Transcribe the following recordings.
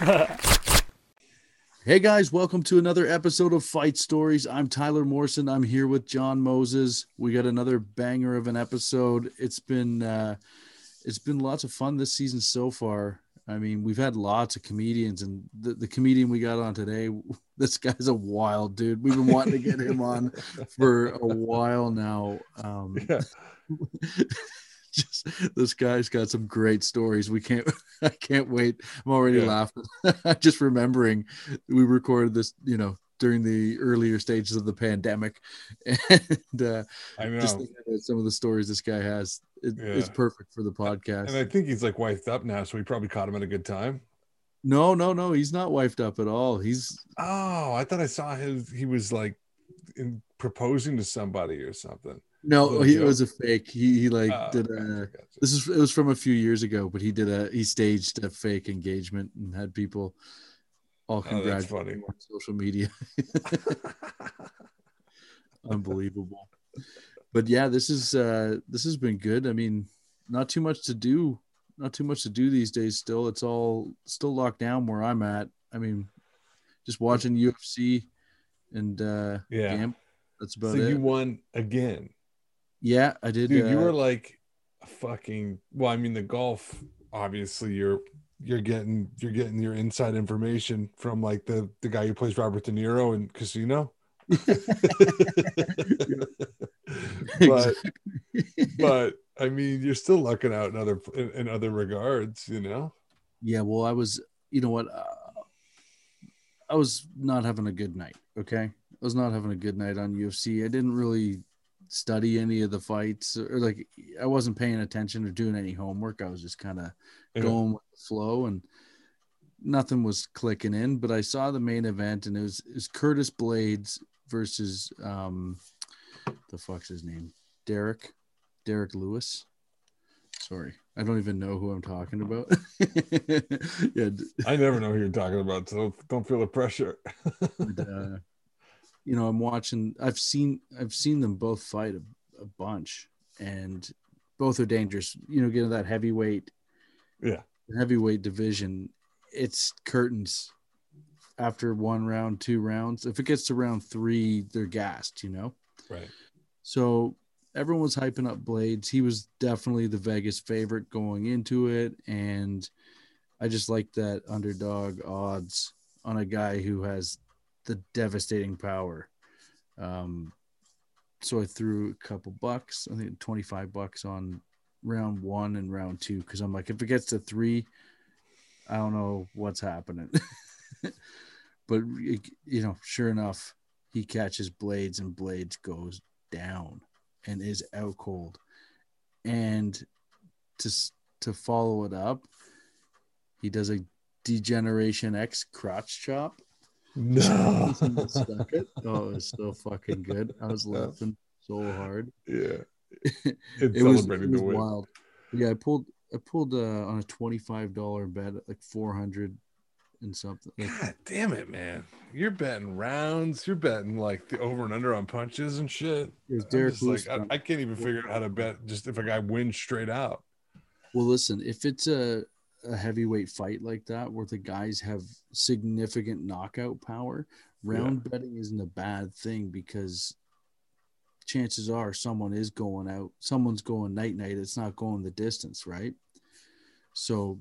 Hey guys, welcome to another episode of Fight Stories. I'm Tyler Morrison. I'm here with John Moses. We got another banger of an episode. It's been uh it's been lots of fun this season so far. I mean, we've had lots of comedians, and the, the comedian we got on today, this guy's a wild dude. We've been wanting to get him on for a while now. Um, Yeah. just this guy's got some great stories. We can't, I can't wait. I'm already Yeah. laughing. just remembering we recorded this, you know, during the earlier stages of the pandemic, and uh, I know. just thinking about some of the stories this guy has. It, It's perfect for the podcast. and I think he's like wifed up now, so we probably caught him at a good time. No, no, no. He's not wifed up at all. He's Oh, I thought I saw his. He was like in, proposing to somebody or something. No, he joke. was a fake. He he like Oh, did a. gotcha. This is it was from a few years ago, but he did a he staged a fake engagement and had people all Oh, congratulate funny. him on social media. Unbelievable. But yeah, this is uh this has been good. I mean, not too much to do, not too much to do these days still. It's all still locked down where I'm at. I mean, just watching UFC and uh Yeah. Gamp. That's so about it. you won again, yeah, I did. dude. you uh, were like fucking. Well, I mean, the golf. Obviously, you're you're getting you're getting your inside information from like the the guy who plays Robert De Niro in Casino. but but I mean, you're still lucking out in other in, in other regards, you know. Yeah, well, I was, you know what? Uh, I was not having a good night. Okay. I was not having a good night on UFC. I didn't really study any of the fights or like I wasn't paying attention or doing any homework. I was just kind of going with the flow and nothing was clicking in. But I saw the main event and it was, it was Curtis Blaydes versus, um, the fuck's his name? Derrick, Derrick Lewis. Sorry, I don't even know who I'm talking about. yeah, I never know who you're talking about, so don't feel the pressure. but, uh, you know, I'm watching. I've seen. I've seen them both fight a, a bunch, and both are dangerous. You know, getting that heavyweight, Yeah. heavyweight division. It's curtains after one round, two rounds. If it gets to round three, they're gassed. You know. right. So everyone was hyping up Blaydes. He was definitely the Vegas favorite going into it. And I just like that underdog odds on a guy who has the devastating power. Um, so I threw a couple bucks, I think 25 bucks on round one and round two. Cause I'm like, if it gets to three, I don't know what's happening. but, you know, sure enough, he catches Blaydes and Blaydes goes down and is out cold. And to to follow it up, he does a Degeneration X crotch chop. No. Stuck it. Oh, it was so fucking good. I was laughing so hard. yeah. it It's was, it was wild. Yeah, I pulled I pulled uh, on a twenty five dollar bet at like four hundred and something. Like, God damn it, man. You're betting rounds. You're betting like the over and under on punches and shit. it I'm Derek just like, I, I can't even figure out how to bet just if a guy wins straight out. Well, listen, if it's a, a heavyweight fight like that where the guys have significant knockout power, round betting isn't a bad thing because chances are someone is going out, someone's going night night. It's not going the distance, right? So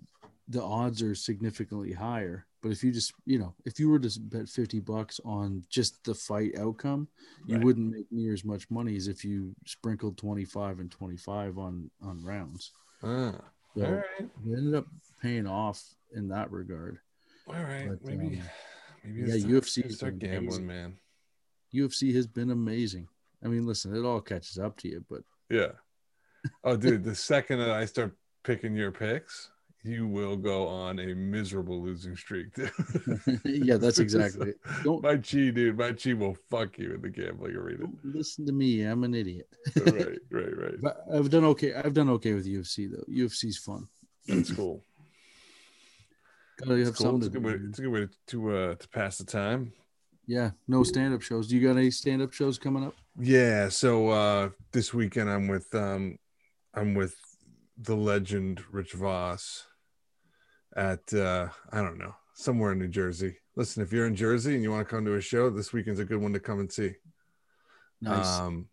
the odds are significantly higher. But if you just, you know, if you were to bet 50 bucks on just the fight outcome, you Right. wouldn't make near as much money as if you sprinkled 25 and 25 on on rounds. Ah, So all right. ended up paying off in that regard. All right. But, maybe um, maybe yeah, UFC start gambling, amazing. man. UFC has been amazing. I mean, listen, it all catches up to you, but Yeah. Oh, dude, the second that I start picking your picks, you will go on a miserable losing streak. yeah, that's exactly it. Don't, My chi, dude, my chi will fuck you in the gambling arena. listen to me. I'm an idiot. right, right, right. But I've done okay. I've done okay with UFC though. UFC's fun. That's cool. Gotta have It's, cool. something It's, a good way, it's a good way to to, uh, to pass the time. Yeah, no stand-up shows. Do you got any stand-up shows coming up? Yeah. So uh, this weekend I'm with um, I'm with the legend Rich Voss at uh, I don't know somewhere in New Jersey. Listen, if you're in Jersey and you want to come to a show, this weekend's a good one to come and see. Nice. Um,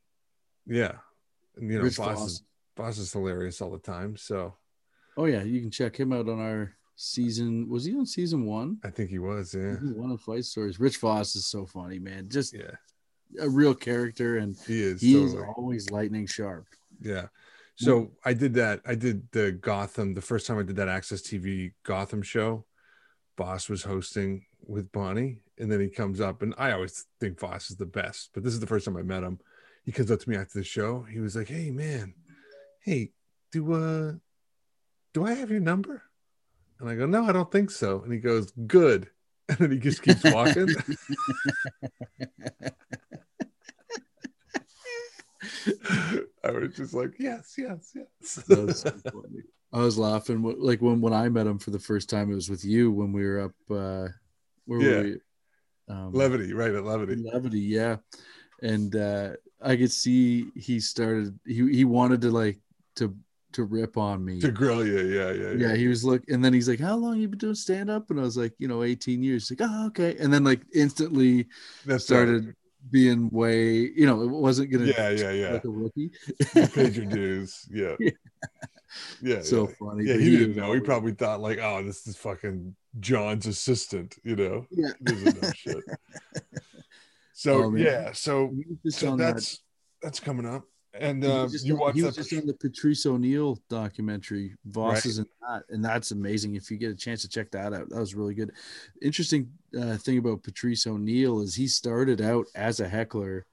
yeah, and you know, Rich boss Voss. is boss is hilarious all the time. So Oh yeah, you can check him out on our season. Was he on season one? I think he was, yeah, He was One of Fight Stories. Rich Voss is so funny, man. Just yeah, a real character, and he is. he is always lightning sharp. Yeah. So I did that. I did the Gotham. The first time I did that AXS TV Gotham show, Voss was hosting with Bonnie, and then he comes up, and I always think Voss is the best, but this is the first time I met him. He comes up to me after the show. He was like, "Hey, man, hey, do uh, do I have your number?" And I go, "No, I don't think so." And he goes, "Good," and then he just keeps walking. I was just like, "Yes, yes, yes." So. I was laughing like when when I met him for the first time. It was with you when we were up. uh Where Yeah. were we? Um, Levity, right at Levity. Levity, yeah. And uh I could see he started. He he wanted to like to to rip on me. To grill you, yeah, yeah, yeah, he was look, and then he's like, "How long you been doing stand up?" And I was like, "You know, 18 years." He's like, "Oh, okay." And then like instantly That started being way, you know, it wasn't gonna Yeah, yeah, yeah. like a rookie. You paid your dues. Yeah. Yeah. Yeah. so yeah. funny. Yeah, but he didn't was know. He probably thought like, "Oh, this is fucking John's assistant," you know. yeah. He. So Oh, yeah, so He so on that- that's that's coming up, and he uh, was just you watch he that. was just on the Patrice O'Neal documentary. Voss Right. in that, and that's amazing. If you get a chance to check that out, that was really good. Interesting uh, thing about Patrice O'Neal is he started out as a heckler,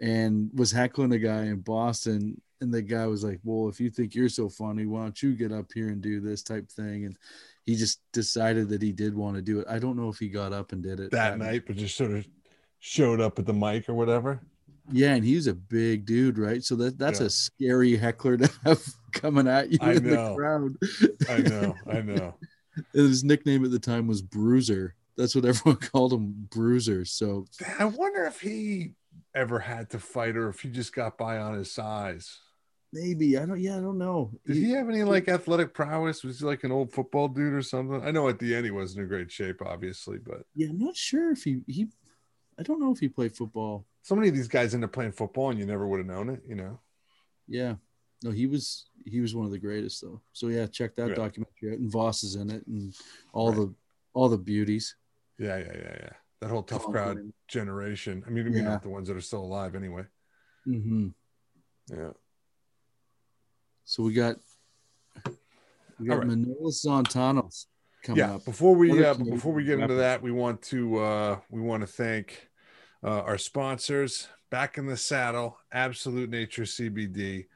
and was heckling a guy in Boston, and the guy was like, "Well, if you think you're so funny, why don't you get up here and do this type thing?" And he just decided that he did want to do it. I don't know if he got up and did it that night, but just sort of showed up at the mic or whatever. Yeah, and he's a big dude, right? So that that's Yeah. a scary heckler to have coming at you I in know. the crowd. I know, I know. His nickname at the time was Bruiser. That's what everyone called him, Bruiser. So I wonder if he ever had to fight or if he just got by on his size. maybe I don't. Yeah, I don't know. Did he have any like athletic prowess? Was he like an old football dude or something? I know at the end he wasn't in great shape, obviously, but Yeah, I'm not sure if he he. I don't know if he played football. So many of these guys end up playing football and you never would have known it, you know? Yeah, no, he was he was one of the greatest though. So yeah, check that Yeah. documentary out. And Voss is in it, and all Right. the all the beauties. Yeah, yeah, yeah, yeah. That whole tough crowd generation. I mean, Yeah. know, the ones that are still alive anyway. Mm-hmm. Yeah. So we got we got All right. Manolis Zontanos coming yeah up. before we uh, before we get into that we want to uh we want to thank uh our sponsors back in the saddle absolute nature cbd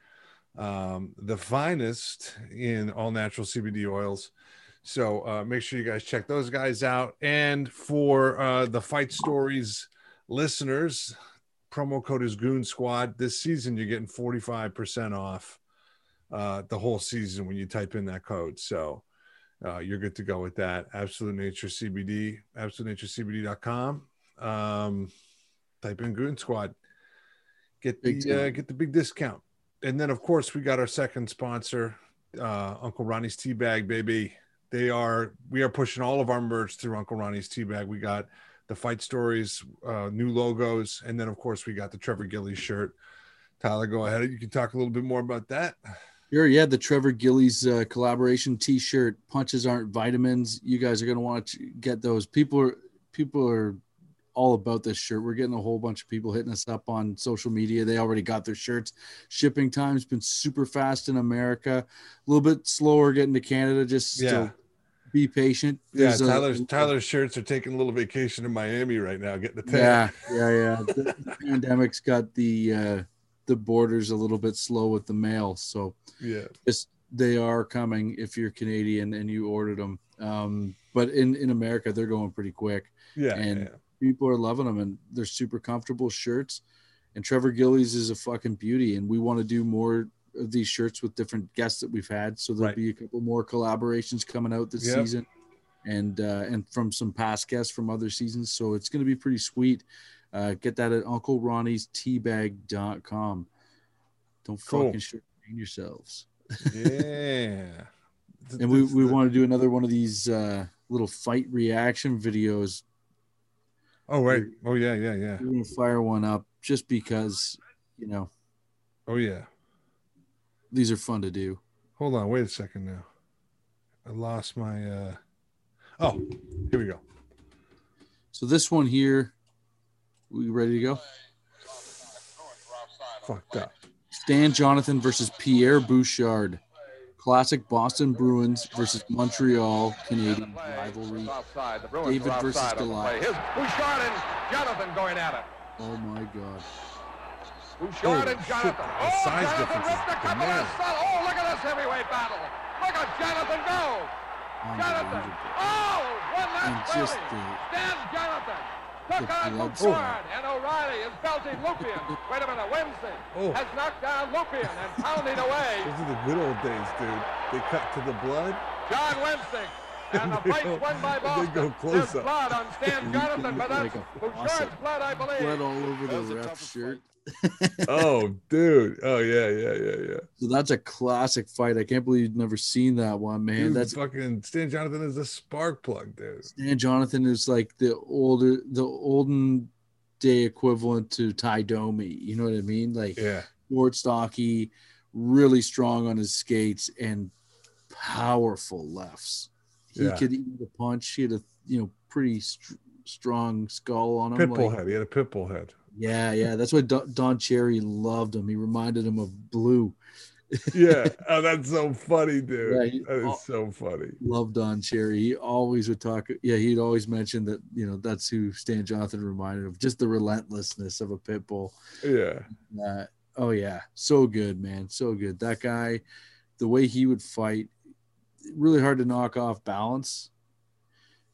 um the finest in all natural cbd oils. So uh make sure you guys check those guys out. And for uh the fight stories listeners promo code is goon squad. This season you're getting 45% off uh the whole season when you type in that code. So uh, you're good to go with that. Absolute Nature CBD, absolutenaturecbd.com. Um, type in Goon Squad, get the uh, get the big discount. And then, of course, we got our second sponsor, uh, Uncle Ronnie's Tea Bag, baby. They are we are pushing all of our merch through Uncle Ronnie's Tea Bag. We got the fight stories, uh, new logos, and then of course we got the Trevor Gillies shirt. Tyler, go ahead. You can talk a little bit more about that. Sure, yeah, the Trevor Gillies uh, collaboration T-shirt. Punches aren't vitamins. You guys are gonna want to get those. People are people are all about this shirt. We're getting a whole bunch of people hitting us up on social media. They already got their shirts. Shipping time's been super fast in America. A little bit slower getting to Canada. Just Yeah. still be patient. Yeah, There's a- Tyler's Tyler's shirts are taking a little vacation in Miami right now, getting the tan. Yeah, yeah, yeah. The, the pandemic's got the uh, the borders a little bit slow with the mail, so yeah. just they are coming if you're Canadian and you ordered them. Um, but in in America, they're going pretty quick. Yeah, And- yeah. People are loving them, and they're super comfortable shirts. And Trevor Gillies is a fucking beauty, and we want to do more of these shirts with different guests that we've had. So there'll Right. be a couple more collaborations coming out this Yep. season, and uh, and from some past guests from other seasons. So it's going to be pretty sweet. Uh, get that at Uncle Ronnie's Teabag.com. Don't Cool. fucking shit yourselves. yeah. And we, we want to do another one of these uh, little fight reaction videos. Oh right. Oh yeah, yeah, yeah. We're gonna fire one up just because you know Oh yeah. these are fun to do. Hold on, wait a second now. I lost my uh Oh, here we go. So this one here, we ready to go? Fucked up. Stan Jonathan versus Pierre Bouchard. Classic Boston Bruins versus Montreal Canadian rivalry. The David versus offside on the Goliath. play. Here's Bouchard and Jonathan going at it. Oh my god. Bouchard Holy oh, and shit, Jonathan. the Oh, size Jonathan ripped a couple of tremendous. sol- Oh, look at this heavyweight battle. Look at Jonathan go. Jonathan. Unbelievable. Oh, one And left just the- Stan Jonathan. Took the on blood Bouchard. And O'Reilly is belting Lupien. Wait a minute. Wensink Oh. has knocked down Lupien and pounding away Those are the good old days, dude. They cut to the blood. John Wensink. And the They fight's won by they Boston. go There's close up. blood on Stan Jonathan, but that's Like Bouchard's faucet. blood, I believe. Blood all over That the was the ref toughest shirt. Oh, dude. Oh yeah, yeah, yeah, yeah. So that's a classic fight. I can't believe you've never seen that one, man. Dude, that's fucking Stan Jonathan is a spark plug, dude. Stan Jonathan is like the older, the olden day equivalent to Tie Domi. You know what I mean? Like Yeah. short, stocky, really strong on his skates, and powerful lefts. He Yeah. could eat a punch. He had a you know pretty str- strong skull on him. Pitbull like- head. He had a pitbull head. Yeah, yeah. That's why Don, Don Cherry loved him. He reminded him of Blue. Yeah. oh, that's so funny, dude. Yeah, he- that oh. so funny. Loved Don Cherry. He always would talk. Yeah, he'd always mention that you know that's who Stan Jonathan reminded of. Just the relentlessness of a pit bull. Yeah. Uh, oh yeah, so good, man, so good. That guy, the way he would fight, really hard to knock off balance.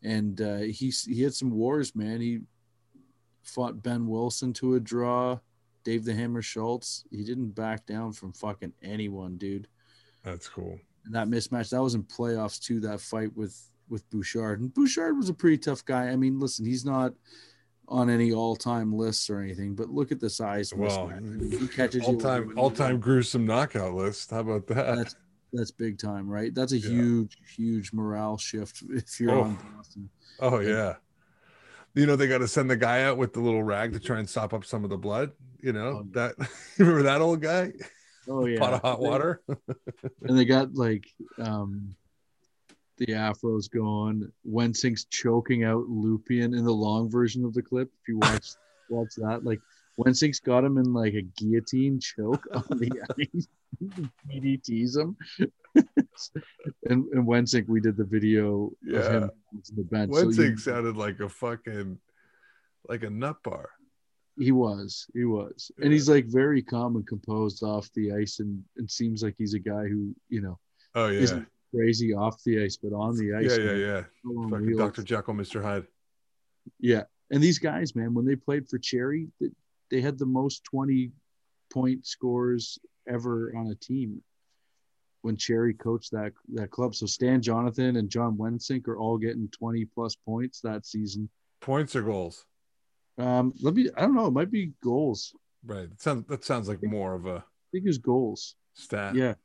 And uh, he he had some wars, man. He fought Behn Wilson to a draw. Dave the Hammer Schultz. He didn't back down from fucking anyone, dude. That's cool. And that mismatch that was in playoffs too. That fight with with Bouchard and Bouchard was a pretty tough guy. I mean, listen, he's not on any all time lists or anything, but look at the size. Well, mismatch. he catches all time all time gruesome knockout list. How about that? That's that's big time, right? That's a Yeah. huge, huge morale shift if you're Oh. on Boston. Oh yeah. You know they got to send the guy out with the little rag to try and stop up some of the blood. You know Oh, that. You remember that old guy? Oh yeah, Pot of hot water. and they got like um the afros going. Wensink's choking out Lupien in the long version of the clip. If you watch watch that, like Wensink's got him in like a guillotine choke on the ice. DDTs him. and and Wensink, we did the video Yeah. of him on the bench. So you- sounded like a fucking like a nut bar. He was, he was, and he's like very calm and composed off the ice, and it seems like he's a guy who you know Oh yeah. isn't crazy off the ice, but on the ice, Yeah, yeah, man, yeah. Fucking. Dr. Jekyll, Mr. Hyde. Yeah, and these guys, man, when they played for Cherry, they, had the most twenty point scores ever on a team. When Cherry coached that that club, so Stan Jonathan and John Wensink are all getting twenty plus points that season. Points or goals? Um, let me, I don't know, it might be goals. Right. That sounds that sounds like more of a I think it's goals. stat. Yeah.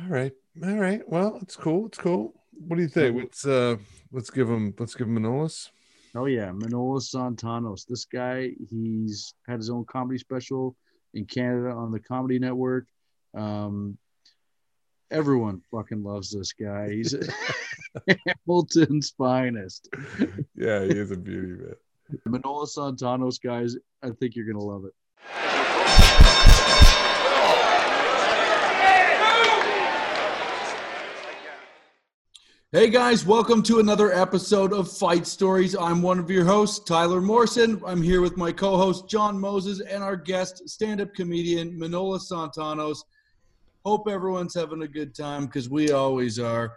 All right. All right. Well, it's cool. It's cool. What do you think? Let's uh let's give him let's give him Manolis. Oh yeah, Manolis Zontanos. This guy, he's had his own comedy special in Canada on the Comedy Network. Um, everyone fucking loves this guy. He's Hamilton's finest. Yeah, he is a beauty, man. Manolis Zontanos, guys. I think you're gonna love it. Hey guys, welcome to another episode of Fight Stories. I'm one of your hosts, Tyler Morrison. I'm here with my co host, John Moses, and our guest, stand up comedian, Manolis Zontanos. Hope everyone's having a good time because we always are.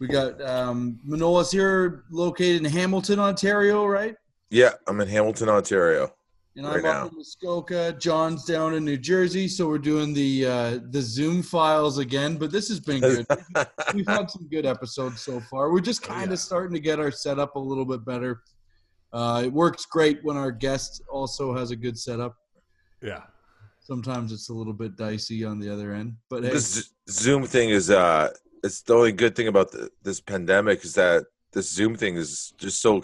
We got um, Manola's here, located in Hamilton, Ontario, right? Yeah, I'm in Hamilton, Ontario. And Right I'm now. up in Muskoka. John's down in New Jersey, so we're doing the uh, the Zoom files again. But this has been good. We've had some good episodes so far. We're just Oh, kind of yeah. starting to get our setup a little bit better. Uh, it works great when our guest also has a good setup. Yeah. Sometimes it's a little bit dicey on the other end, but hey, This Zoom thing is uh it's the only good thing about the, this pandemic is that this Zoom thing is just so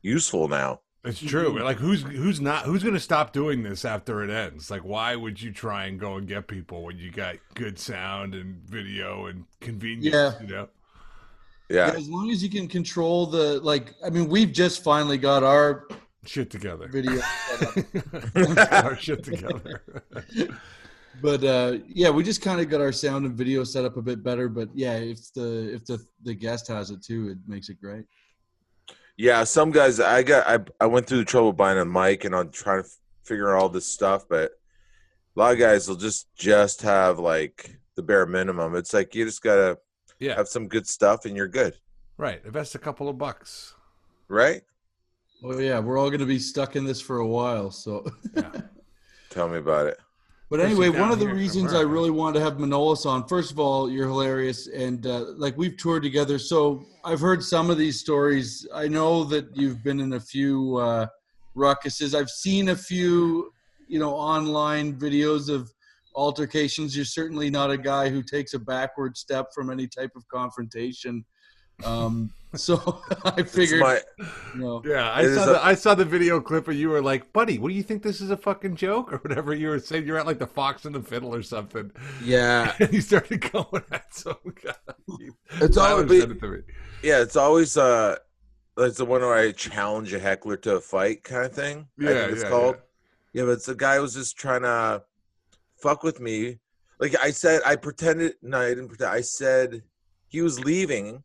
useful now. It's true. Like who's who's not who's going to stop doing this after it ends? Like why would you try and go and get people when you got good sound and video and convenience? Yeah. You know. Yeah. As long as you can control the like, I mean, we've just finally got our Shit together. video set up. Our shit together. but uh yeah we just kind of got our sound and video set up a bit better but yeah if the if the the guest has it too it makes it great Yeah, some guys I got I I went through the trouble buying a mic and I'm trying to f- figure out all this stuff, but a lot of guys will just just have like the bare minimum. It's like you just gotta yeah. have some good stuff and you're good, Right. Invest a couple of bucks. right? oh yeah we're all going to be stuck in this for a while so Yeah. Tell me about it. But anyway one of the reasons i really wanted to have manolis on first of all you're hilarious and uh, like we've toured together. So i've heard some of these stories. I know that you've been in a few uh ruckuses. I've seen a few you know online videos of altercations. You're certainly not a guy who takes a backward step from any type of confrontation um so i figured my you know, Yeah, I saw a- the I saw the video clip of you were like, buddy, what do you think this is a fucking joke or whatever you were saying? You're at like the Fox and the Fiddle or something, yeah. and you started going at some guy. It's always, Tyler be- it. Yeah, it's always uh it's the one where I challenge a heckler to a fight kind of thing. I Yeah, think it's yeah, called. Yeah. but it's the guy who was just trying to fuck with me. Like I said, I pretended no, I didn't pretend. I said he was leaving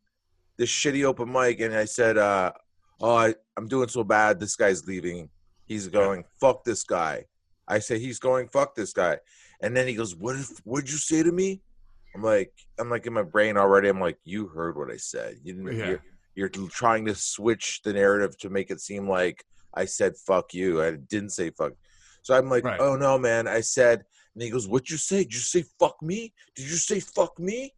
this shitty open mic and I said, uh, oh I, I'm doing so bad, this guy's leaving. He's going, fuck this guy. I say he's going, fuck this guy. And then he goes, What if what'd you say to me? I'm like, I'm like in my brain already. I'm like, you heard what I said. You didn't Yeah. hear you're trying to switch the narrative to make it seem like I said fuck you. I didn't say fuck. So I'm like, Right. oh no, man. I said, and he goes, What'd you say? Did you say fuck me? Did you say fuck me?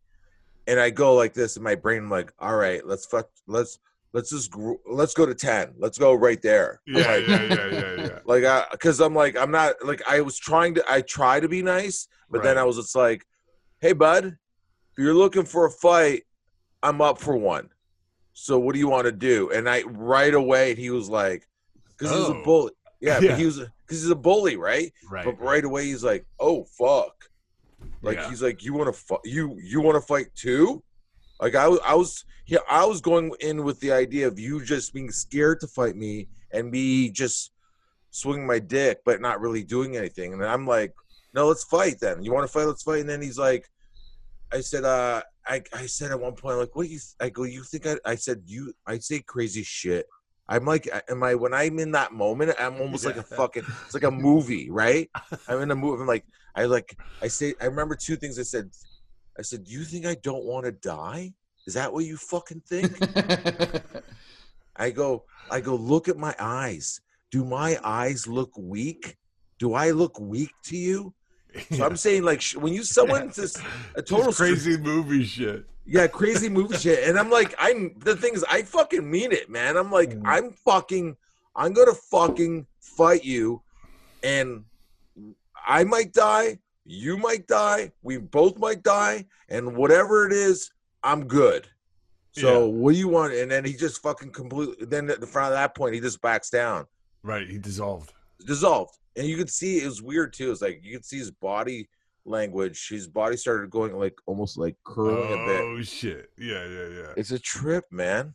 And I go like this in my brain. I'm like, all right, let's fuck, let's let's just let's go to ten. Let's go right there. Yeah, like, yeah, yeah, yeah, yeah. like uh, I, because I'm like, I'm not like I was trying to, I try to be nice, but then I was just like, hey, bud, if you're looking for a fight, I'm up for one. So what do you want to do? And I right away he was like, because he's a Oh. bully. Yeah, Yeah. but he was because he's a bully, right? right. But right away he's like, oh fuck, like Yeah. he's like, you want to fight? You you want to fight too? Like I was, I was, yeah, I was going in with the idea of you just being scared to fight me and me just swinging my dick, but not really doing anything. And I'm like, no, let's fight then. You want to fight? Let's fight. And then he's like, I said, uh, I, I said at one point, like, what do you? I go, you think I? I said, you. I say crazy shit. I'm like, am I? When I'm in that moment, I'm almost like a fucking. It's like a movie, right? I'm in a movie. I'm like, I like. I say. I remember two things. I said. I said, do you think I don't want to die? Is that what you fucking think? I go, I go, look at my eyes. Do my eyes look weak? Do I look weak to you? So I'm saying, like, when you someone just a total crazy movie shit. yeah, crazy movie shit, and I'm like, I'm the thing is, I fucking mean it, man. I'm like, Mm. I'm fucking, I'm gonna fucking fight you, and I might die, you might die, we both might die, and whatever it is, I'm good. So Yeah. what do you want? And then he just fucking completely. Then at the front of that point, he just backs down, Right. He dissolved. dissolved, and you could see it was weird too. It's like you could see his body language. His body started going like almost like curling a bit. Oh shit. Yeah, yeah, yeah. It's a trip, man.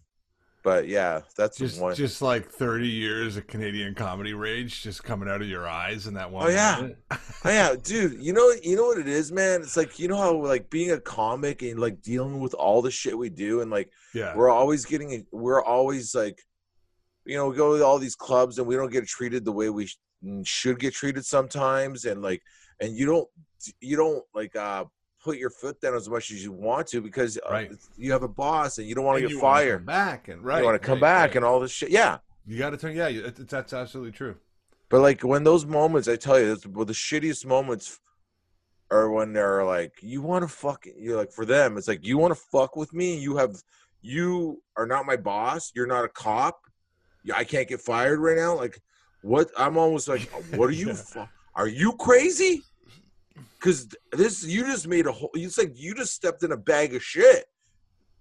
But yeah, that's Just one. just like 30 years of Canadian comedy rage just coming out of your eyes in that one. Oh, yeah. Oh, yeah, dude. You know, you know what it is, man. It's like you know how like being a comic and like dealing with all the shit we do, and like yeah. we're always getting, we're always like, you know, we go to all these clubs and we don't get treated the way we sh- should get treated sometimes, and like, and you don't, you don't like uh put your foot down as much as you want to because uh, Right. you have a boss and you don't want to get fired. back and right. you want to come right, back right. and all this shit. Yeah. you got to turn. Yeah, it, it- that's absolutely true. But like when those moments, I tell you, that's well, the shittiest moments are when they're like, you want to fuck. You're like, for them, it's like you want to fuck with me. You have, you are not my boss. You're not a cop. I can't get fired right now. Like, what? I'm almost like, what are you? Yeah. Are you crazy? Because this, you just made a whole. It's like you just stepped in a bag of shit.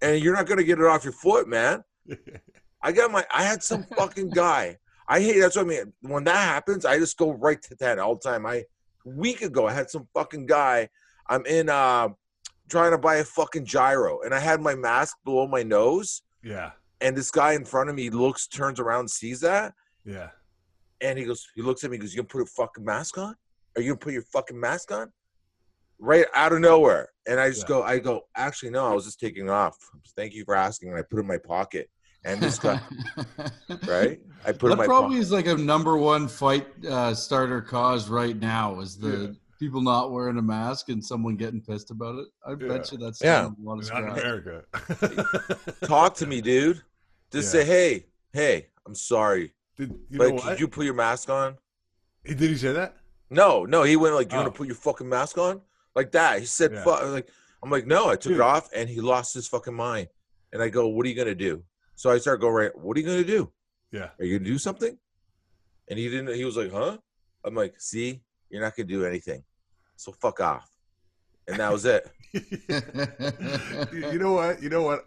and you're not gonna get it off your foot, man. I got my. I had some fucking guy. I hate. That's what I mean. When that happens, I just go right to that all the time. I week ago, I had some fucking guy. I'm in uh trying to buy a fucking gyro, and I had my mask below my nose, yeah, and this guy in front of me looks, turns around, sees that, yeah. and he goes, he looks at me, he goes, "You gonna put a fucking mask on? Are you gonna put your fucking mask on?" Right out of nowhere, and I just Yeah. go, I go, actually no, I was just taking off. Thank you for asking. And I put it in my pocket, and this guy, right? I put it in That my probably pocket. is like a number one fight uh, starter cause right now is the Yeah. people not wearing a mask and someone getting pissed about it. I bet you that's Yeah. a lot of Not in. America. Talk to me, dude. Just Yeah. say, hey, hey, I'm sorry, Did you but know could what? you put your mask on? Did he say that? No, no, he went like, "You Oh. want to put your fucking mask on?" Like that. He said, Yeah. "Fuck." Like I'm like, "No." I took Dude. it off, and he lost his fucking mind. And I go, "What are you gonna do?" So I start going right. What are you gonna do? Yeah. Are you gonna do something? And he didn't. He was like, "Huh?" I'm like, "See, you're not gonna do anything. So fuck off." And that was it. you you know what? You know what?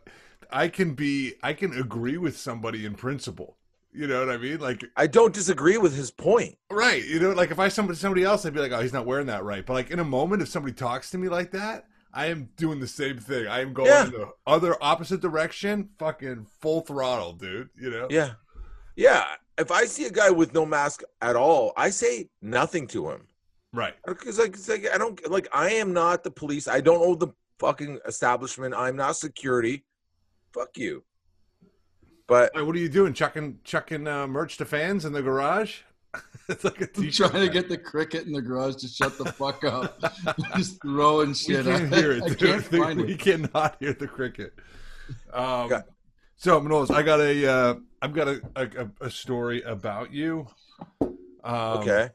I can be. I can agree with somebody in principle. You know what I mean? Like, I don't disagree with his point. right? You know, like if I somebody somebody else, I'd be like, oh, he's not wearing that right. But like in a moment, if somebody talks to me like that, I am doing the same thing. I am going Yeah. the other opposite direction, fucking full throttle, dude. You know? Yeah, yeah. If I see a guy with no mask at all, I say nothing to him. Right. Because like, like I don't like I am not the police. I don't own the fucking establishment. I'm not security. Fuck you. But Hey, what are you doing? Chucking chucking uh, merch to fans in the garage? it's like a I'm t-shirt. trying to get the cricket in the garage to shut the fuck up. Just throwing we shit. can't I, hear it. I dude. can't find we it. cannot hear the cricket. Um, Got- so Manolis, I got a, uh, I've got a, a, a story about you. Um, okay,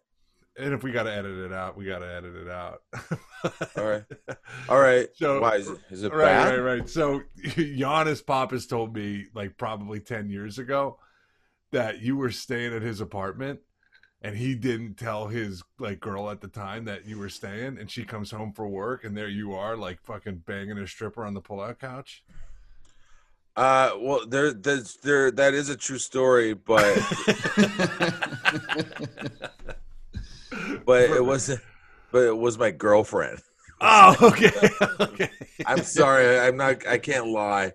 And if we got to edit it out, we got to edit it out. all right, all right. So- Why is it? Is it right, bad? right, right. So Giannis Pappas told me like probably ten years ago that you were staying at his apartment, and he didn't tell his like girl at the time that you were staying, and she comes home for work, and there you are, like fucking banging a stripper on the pull-out couch. Uh, well, there, there's, there. That is a true story, but but it wasn't. But it was my girlfriend. oh, okay, okay. I'm sorry. I'm not. I can't lie.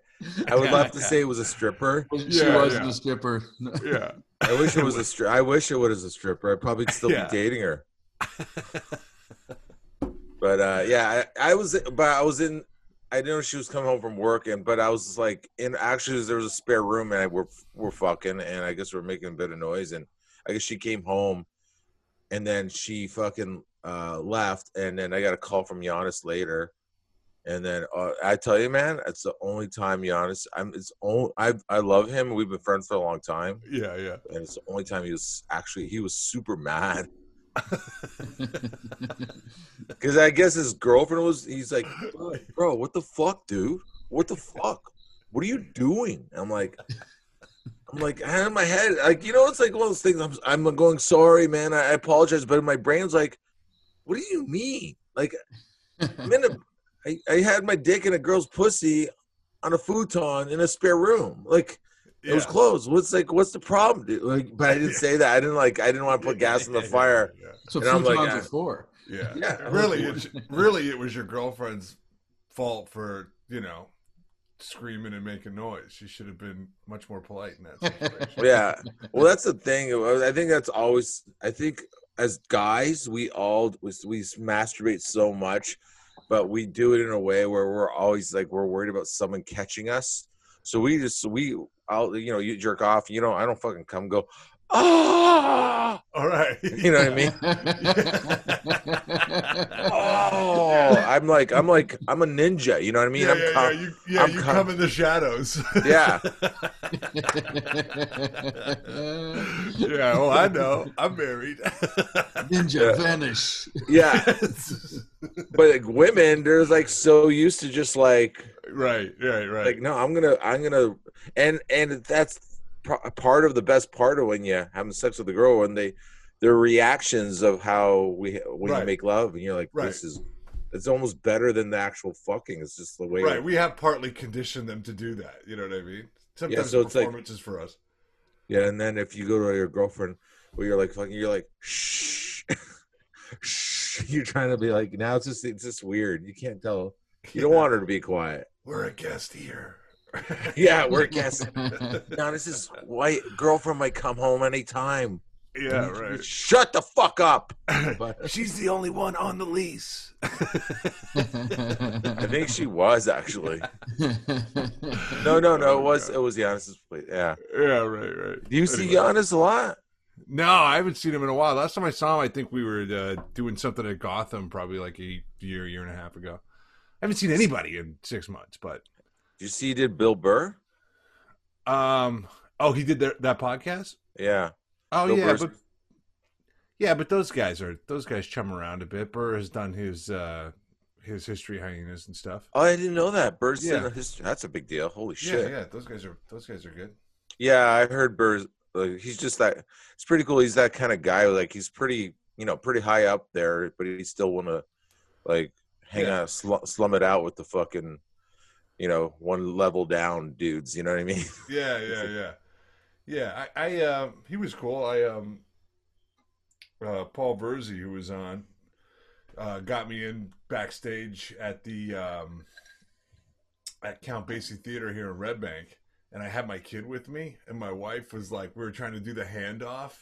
I would love to say it was a stripper. She Yeah, wasn't yeah. a stripper. yeah. I wish it was a stri- I wish it was a stripper. I'd probably still Yeah. be dating her. But uh, yeah, I, I was, but I was in. I didn't know she was coming home from work, and but I was like, in actually there was a spare room, and I we're we're fucking, and I guess we're making a bit of noise, and I guess she came home, and then she fucking uh, left, and then I got a call from Giannis later, and then uh, I tell you, man, it's the only time Giannis. I'm. It's only I. I love him. We've been friends for a long time Yeah, yeah. and it's the only time he was actually he was super mad because I guess his girlfriend was. He's like, bro, what the fuck, dude? What the fuck? What are you doing? I'm like, I'm like, I had in my head, like, you know, it's like one of those things. I'm, I'm going, sorry, man. I, I apologize, but my brain's like, what do you mean? Like, I'm in a, I, I had my dick in a girl's pussy on a futon in a spare room. Like, it was closed. What's like? What's the problem, dude? Like, but I didn't say that. I didn't like. I didn't want to put gas in the fire. Yeah, so And I'm like, futons are for. yeah. Yeah. Really, it, really, it was your girlfriend's fault for you know screaming and making noise. She should have been much more polite in that situation. Yeah. Well, that's the thing. I think that's always. I think as guys, we all we, we masturbate so much, but we do it in a way where we're always like we're worried about someone catching us. So we just we I'll you know you jerk off. You know I don't fucking come go. Ah, All right. you know what I mean? Oh, I'm like I'm like I'm a ninja. You know what I mean? yeah, I'm yeah, com- yeah, you, yeah, I'm you com- come in the shadows. Yeah. yeah, well, I know. I'm married. Ninja Yeah. vanish. yeah. But like, women, they're like so used to just like right, right, right. like no i'm gonna i'm gonna and and that's pro- part of the best part of when you're having sex with a girl when they their reactions of how we when Right. you make love and you're like Right. this is it's almost better than the actual fucking. It's just the way. Right. We have partly conditioned them to do that. You know what I mean? Sometimes so it's like- performance is for us. Yeah, and then if you go to your girlfriend, where you're like fucking, you're like shh, shh. You're trying to be like now. It's just it's just weird. You can't tell. You don't want her to be quiet. We're a guest here. Yeah, we're guessing. Now this is white girlfriend might come home anytime. yeah, right. Shut the fuck up. But She's the only one on the lease. I think she was actually. No, no, no. It was it was Giannis's place. Yeah. Yeah, right, right. Do you see Anyway. Giannis a lot? No, I haven't seen him in a while. Last time I saw him, I think we were uh, doing something at Gotham, probably like a year, year and a half ago. I haven't seen anybody in six months, but Did you see? he Did Bill Burr? um, oh, he did that, that podcast. Yeah. Oh Bill yeah, Burr's- but yeah, but those guys are those guys chum around a bit. Burr has done his uh his history hyenas and stuff. Oh, I didn't know that. Burr's Yeah. in a history. That's a big deal. Holy Yeah, shit. yeah, those guys are those guys are good. Yeah, I heard Burr's. Like, he's just that. It's pretty cool. He's that kind of guy. Like he's pretty, you know, pretty high up there, but he still want to, like, hang Yeah. out, sl- slum it out with the fucking, you know, one level down dudes. You know what I mean? Yeah, yeah, yeah, yeah. I, I uh, he was cool. I um, uh, Paul Verzi, who was on, uh, got me in backstage at the um, at Count Basie Theater here in Red Bank, and I had my kid with me, and my wife was like, we were trying to do the handoff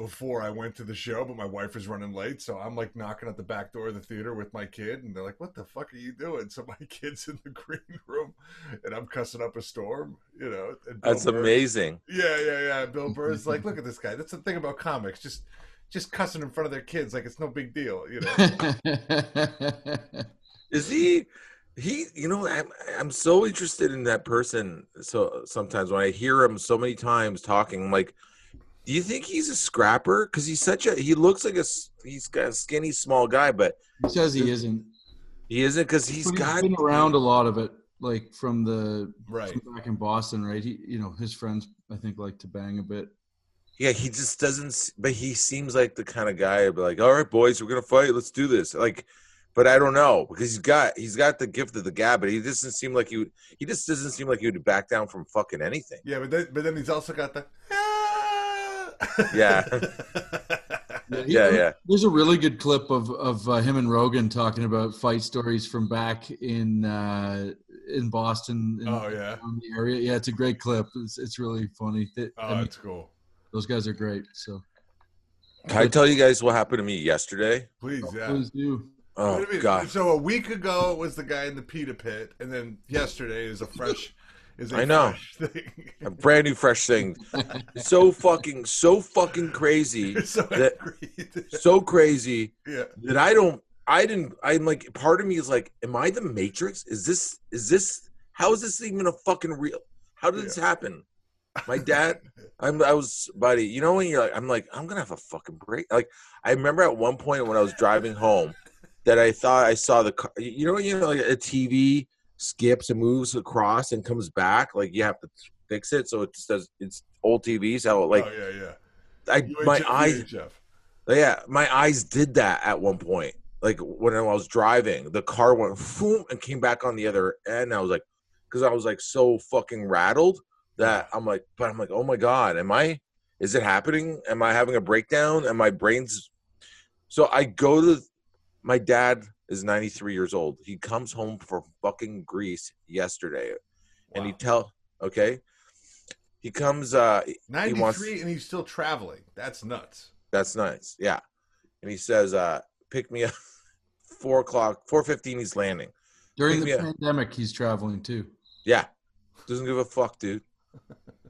before I went to the show, but my wife was running late, so I'm like knocking at the back door of the theater with my kid, and they're like, "What the fuck are you doing?" So my kid's in the green room, and I'm cussing up a storm, you know. That's Burr- amazing. yeah, yeah, yeah. Bill Burr's like, look at this guy. That's the thing about comics. Just just cussing in front of their kids like it's no big deal, you know. Is he? He, you know, I'm I'm so interested in that person. So sometimes when I hear him so many times talking, I'm like, do you think he's a scrapper? Because he's such a he looks like a he's got a skinny small guy, but he says he isn't. he isn't because he's But got been around a lot of it, like from the right. from back in Boston, right? He, you know, his friends, I think, like to bang a bit. Yeah, he just doesn't. But he seems like the kind of guy who'd be like, "All right, boys, we're gonna fight. Let's do this." Like, but I don't know because he's got he's got the gift of the gab, but he doesn't seem like he would. He just doesn't seem like he would back down from fucking anything. Yeah, but then but then he's also got the Yeah. he- Yeah, yeah. There's a really good clip of of uh, him and Rogan talking about fight stories from back in uh, in Boston. In, oh yeah. around the area. Yeah, it's a great clip. It's, it's really funny. Th- I Oh, mean, that's cool. those guys are great. So Can I tell you guys what happened to me yesterday? Please, yeah. please do. Oh What do you mean? god, So a week ago it was the guy in the pita pit, and then yesterday is a fresh is a I know. a brand new fresh thing. So fucking, so fucking crazy, so That- so crazy yeah. that I don't. I didn't. I'm like, part of me is like, am I the Matrix? Is this? Is this? How is this even a fucking real? How did this happen? My dad. I'm. I was, buddy. You know when you're like, I'm like, I'm gonna have a fucking break. Like, I remember at one point when I was driving home, that I thought I saw the. car You know, you know, like a TV skips and moves across and comes back. Like you have to fix it so it just does. It's old TVs. How like oh yeah, yeah. I my eyes. UHF. Yeah, my eyes did that at one point. Like when I was driving, the car went boom and came back on the other end. I was like, because I was like so fucking rattled that I'm like, but I'm like, oh my god, am I? Is it happening? Am I having a breakdown? And my brain's. So I go to. My dad is 93 years old. He comes home from fucking Greece yesterday, and he tell okay. He comes. uh 93 wants- and he's still traveling. That's nuts. That's nice. Yeah. And he says, uh, pick me up four o'clock, four fifteen, he's landing. During the Yeah. pandemic, he's traveling too. Yeah. Doesn't give a fuck, dude.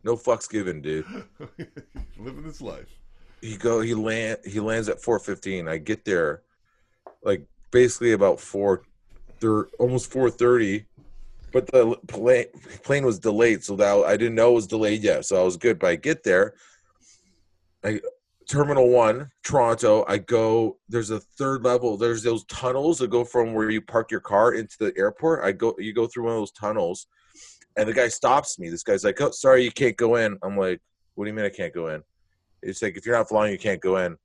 No fucks given, dude. Living his life. He go he land he lands at four fifteen. I get there like basically about four thir- almost four thirty. But the plane plane was delayed, so that I didn't know it was delayed yet. So I was good. But I get there. I Terminal One, Toronto. I go. There's a third level. There's those tunnels that go from where you park your car into the airport. I go. You go through one of those tunnels, and the guy stops me. This guy's like, "Oh, sorry, you can't go in." I'm like, "What do you mean I can't go in?" It's like if you're not flying, you can't go in.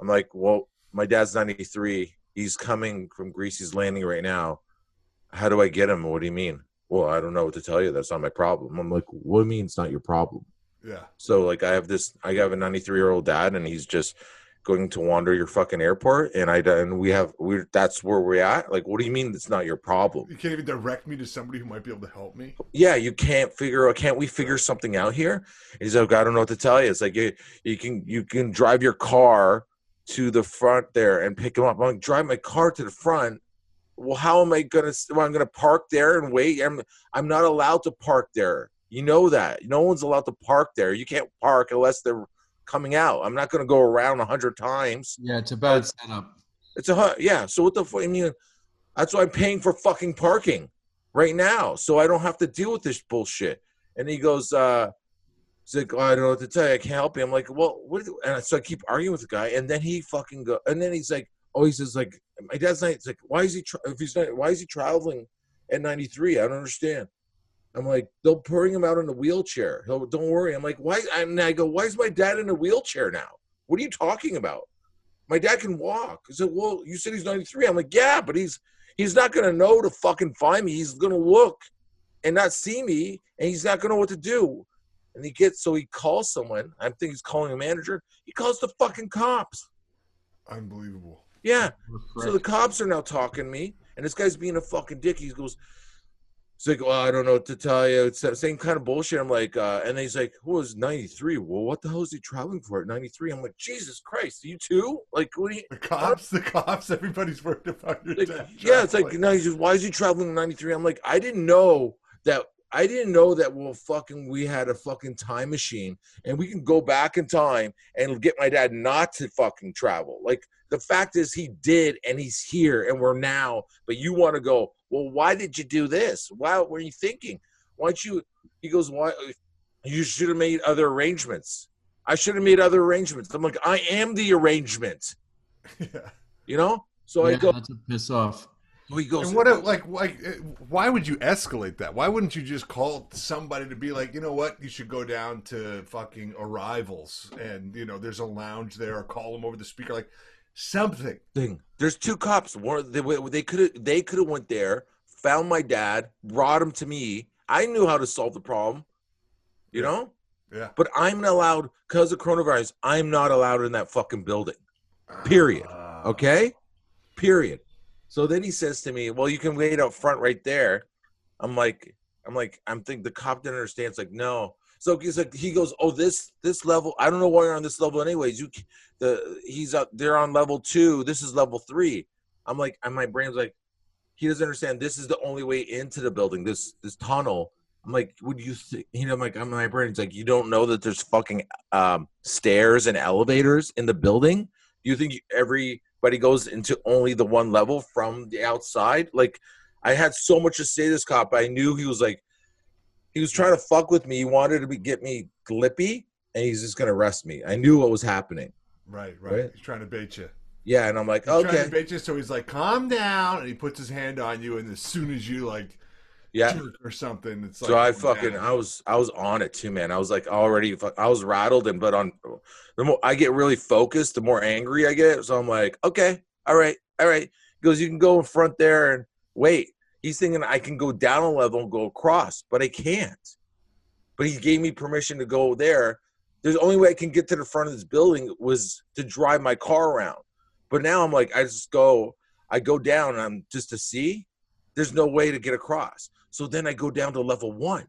I'm like, "Well, my dad's 93. He he's coming from Greasy's Landing right now. How do I get him? What do you mean? Well, I don't know what to tell you. That's not my problem. I'm like, what do you mean it's not your problem? Yeah. So like I have this I have a 93 year old dad and he's just going to wander your fucking airport and I and we have we that's where we're at. Like what do you mean it's not your problem? You can't even direct me to somebody who might be able to help me. Yeah, you can't figure out can't we figure something out here? He's like, I don't know what to tell you. It's like you you can you can drive your car to the front there and pick him up. I'm like, drive my car to the front. Well, how am I gonna well, I'm gonna park there and wait? I'm I'm not allowed to park there. You know that. No one's allowed to park there. You can't park unless they're coming out. I'm not to go around a hundred times. Yeah, it's a bad setup. It's a yeah. So what the fuck? I mean, that's why I'm paying for fucking parking right now, so I don't have to deal with this bullshit. And he goes, uh, he's like, oh, I don't know what to tell you. I can't help you. I'm like, well, what? And so I keep arguing with the guy, and then he fucking go, and then he's like, oh, he says like, my dad's not. It's like, why is he? Tra- if he's not, why is he traveling at 93? I don't understand. I'm like, they'll bring him out in a wheelchair. He'll, don't worry. I'm like, why? And I go, why is my dad in a wheelchair now? What are you talking about? My dad can walk. He said, well, you said he's 93. I'm like, yeah, but he's he's not gonna know to fucking find me. He's gonna look and not see me, and he's not gonna know what to do. And he gets so he calls someone. I think he's calling a manager. He calls the fucking cops. Unbelievable. Yeah. So the cops are now talking to me, and this guy's being a fucking dick. He goes, he's like, well, I don't know what to tell you. It's the same kind of bullshit. I'm like, uh, and he's like, who was 93? Well, what the hell is he traveling for at 93? I'm like, Jesus Christ, you too? Like, what do you? The cops, the cops, everybody's worried about your Like, dad. yeah, it's like, traveling. no, he's just, why is he traveling in 93? I'm like, I didn't know that. I didn't know that. Well, fucking, we had a fucking time machine, and we can go back in time and get my dad not to fucking travel. Like the fact is, he did, and he's here, and we're now. But you want to go? Well, why did you do this? Why were you thinking? Why don't you? He goes, why? You should have made other arrangements. I should have made other arrangements. I'm like, I am the arrangement. Yeah. You know. So I go. that's a piss off. He goes. And what, if- like, like, uh, why would you escalate that? Why wouldn't you just call somebody to be like, you know what, you should go down to fucking Arrivals, and you know, there's a lounge there, or call them over the speaker, like something. thing. There's two cops. One they they could have they could have went there, found my dad, brought him to me. I knew how to solve the problem. You Yeah. know? Yeah. But I'm not allowed because of coronavirus, I'm not allowed in that fucking building. Period. Ah. Okay? Period. So then he says to me, Well, you can wait out front right there. I'm like, I'm like, I'm thinking the cop didn't understand. It's like, no. So he's like, he goes, Oh, this this level, I don't know why you're on this level anyways. You the he's up they're on level two. This is level three. I'm like, and my brain's like, he doesn't understand. This is the only way into the building. This this tunnel. I'm like, would you think? You know, I'm like, I'm my brain's like, you don't know that there's fucking um, stairs and elevators in the building. Do you think everybody goes into only the one level from the outside? Like, I had so much to say to this cop. I knew he was like, he was trying to fuck with me. He wanted to be, get me glippy, and he's just gonna arrest me. I knew what was happening. Right, right, Right. He's trying to bait you. Yeah, and I'm like, He's trying to okay, bait you, so he's like, "Calm down," and he puts his hand on you, and as soon as you like yeah. or something, it's like So I oh, fucking man. I was I was on it too, man. I was like already I was rattled and but on the more I get really focused, the more angry I get. So I'm like, okay, all right, all right. He goes, you can go in front there and wait. He's thinking I can go down a level and go across, but I can't. But he gave me permission to go there. There's the only way I can get to the front of this building was to drive my car around. But now I'm like, I just go, I go down and I'm just to see. There's no way to get across. So then I go down to level one,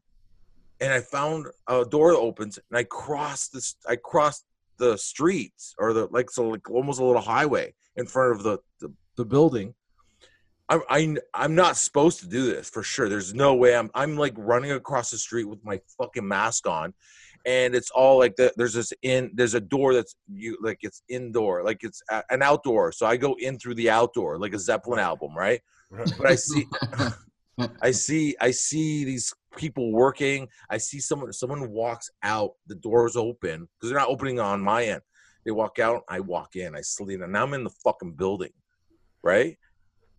and I found a door that opens, and I cross this. I crossed the streets or the like, so like almost a little highway in front of the the, the building. I'm I, I'm not supposed to do this for sure. There's no way. I'm I'm like running across the street with my fucking mask on, and it's all like the, there's this in there's a door that's you like it's indoor like it's a, an outdoor. So I go in through the outdoor like a Zeppelin album, right? Right. But I see I see I see these people working. I see someone someone walks out, the door's open because they're not opening on my end. They walk out, I walk in, I sleep, and now I'm in the fucking building, right?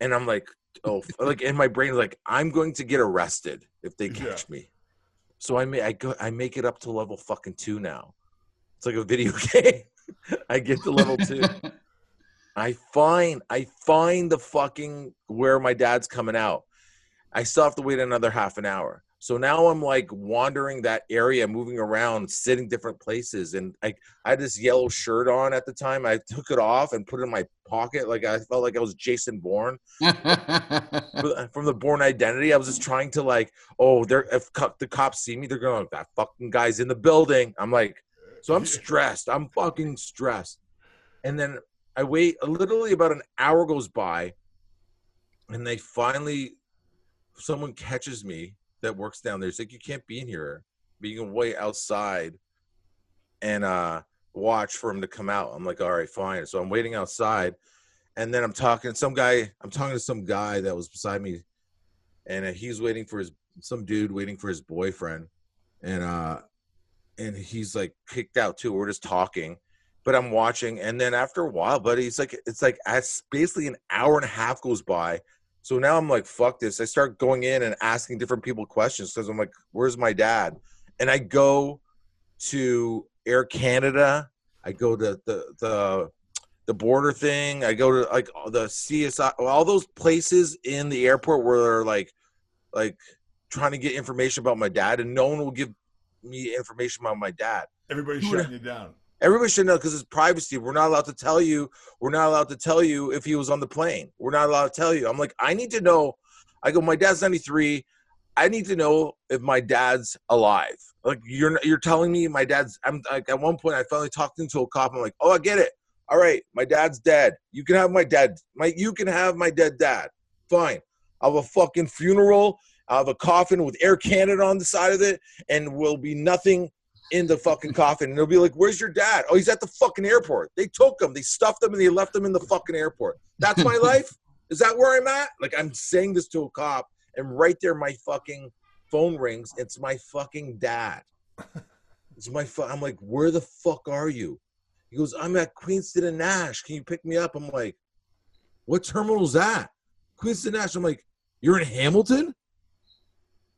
And I'm like, oh, like in my brain, like I'm going to get arrested if they Yeah. catch me. So I may I go I make it up to level fucking two now. It's like a video game. I get to level two. I find I find the fucking where my dad's coming out. I still have to wait another half an hour. So now I'm like wandering that area, moving around, sitting different places, and I I had this yellow shirt on at the time. I took it off and put it in my pocket, like I felt like I was Jason Bourne uh, from the Bourne Identity. I was just trying to like, oh, they're if co- the cops see me, they're going, that fucking guy's in the building. I'm like, so I'm stressed. I'm fucking stressed. And then I wait. Literally about an hour goes by, and they finally, someone catches me that works down there. It's like you can't be in here, can wait outside and uh watch for him to come out. I'm like, all right, fine. So I'm waiting outside, and then I'm talking to some guy. I'm talking to some guy that was beside me, and uh, he's waiting for his some dude waiting for his boyfriend, and uh, and he's like kicked out too. We're just talking, but I'm watching, and then after a while, buddy, it's like it's like as basically an hour and a half goes by. So now I'm like, fuck this. I start going in and asking different people questions because I'm like, where's my dad? And I go to Air Canada. I go to the the the border thing. I go to like the CSI, all those places in the airport where they're like like trying to get information about my dad, and no one will give me information about my dad. Everybody's shutting you down. Everybody should know because it's privacy. We're not allowed to tell you. We're not allowed to tell you if he was on the plane. We're not allowed to tell you. I'm like, I need to know. I go, my dad's 93. I need to know if my dad's alive. Like you're you're telling me my dad's. I'm like at one point I finally talked into a cop. I'm like, oh, I get it. All right, my dad's dead. You can have my dad. My you can have my dead dad. Fine. I'll have a fucking funeral. I'll have a coffin with Air Canada on the side of it, and will be nothing in the fucking coffin. And they'll be like, Where's your dad? Oh, he's at the fucking airport. They took him, they stuffed him, and they left him in the fucking airport. That's my life? Is that where I'm at? Like, I'm saying this to a cop, and right there, my fucking phone rings. It's my fucking dad. It's my fu- I'm like, Where the fuck are you? He goes, I'm at Queenston and Nash. Can you pick me up? I'm like, What terminal's that? Queenston Nash. I'm like, You're in Hamilton?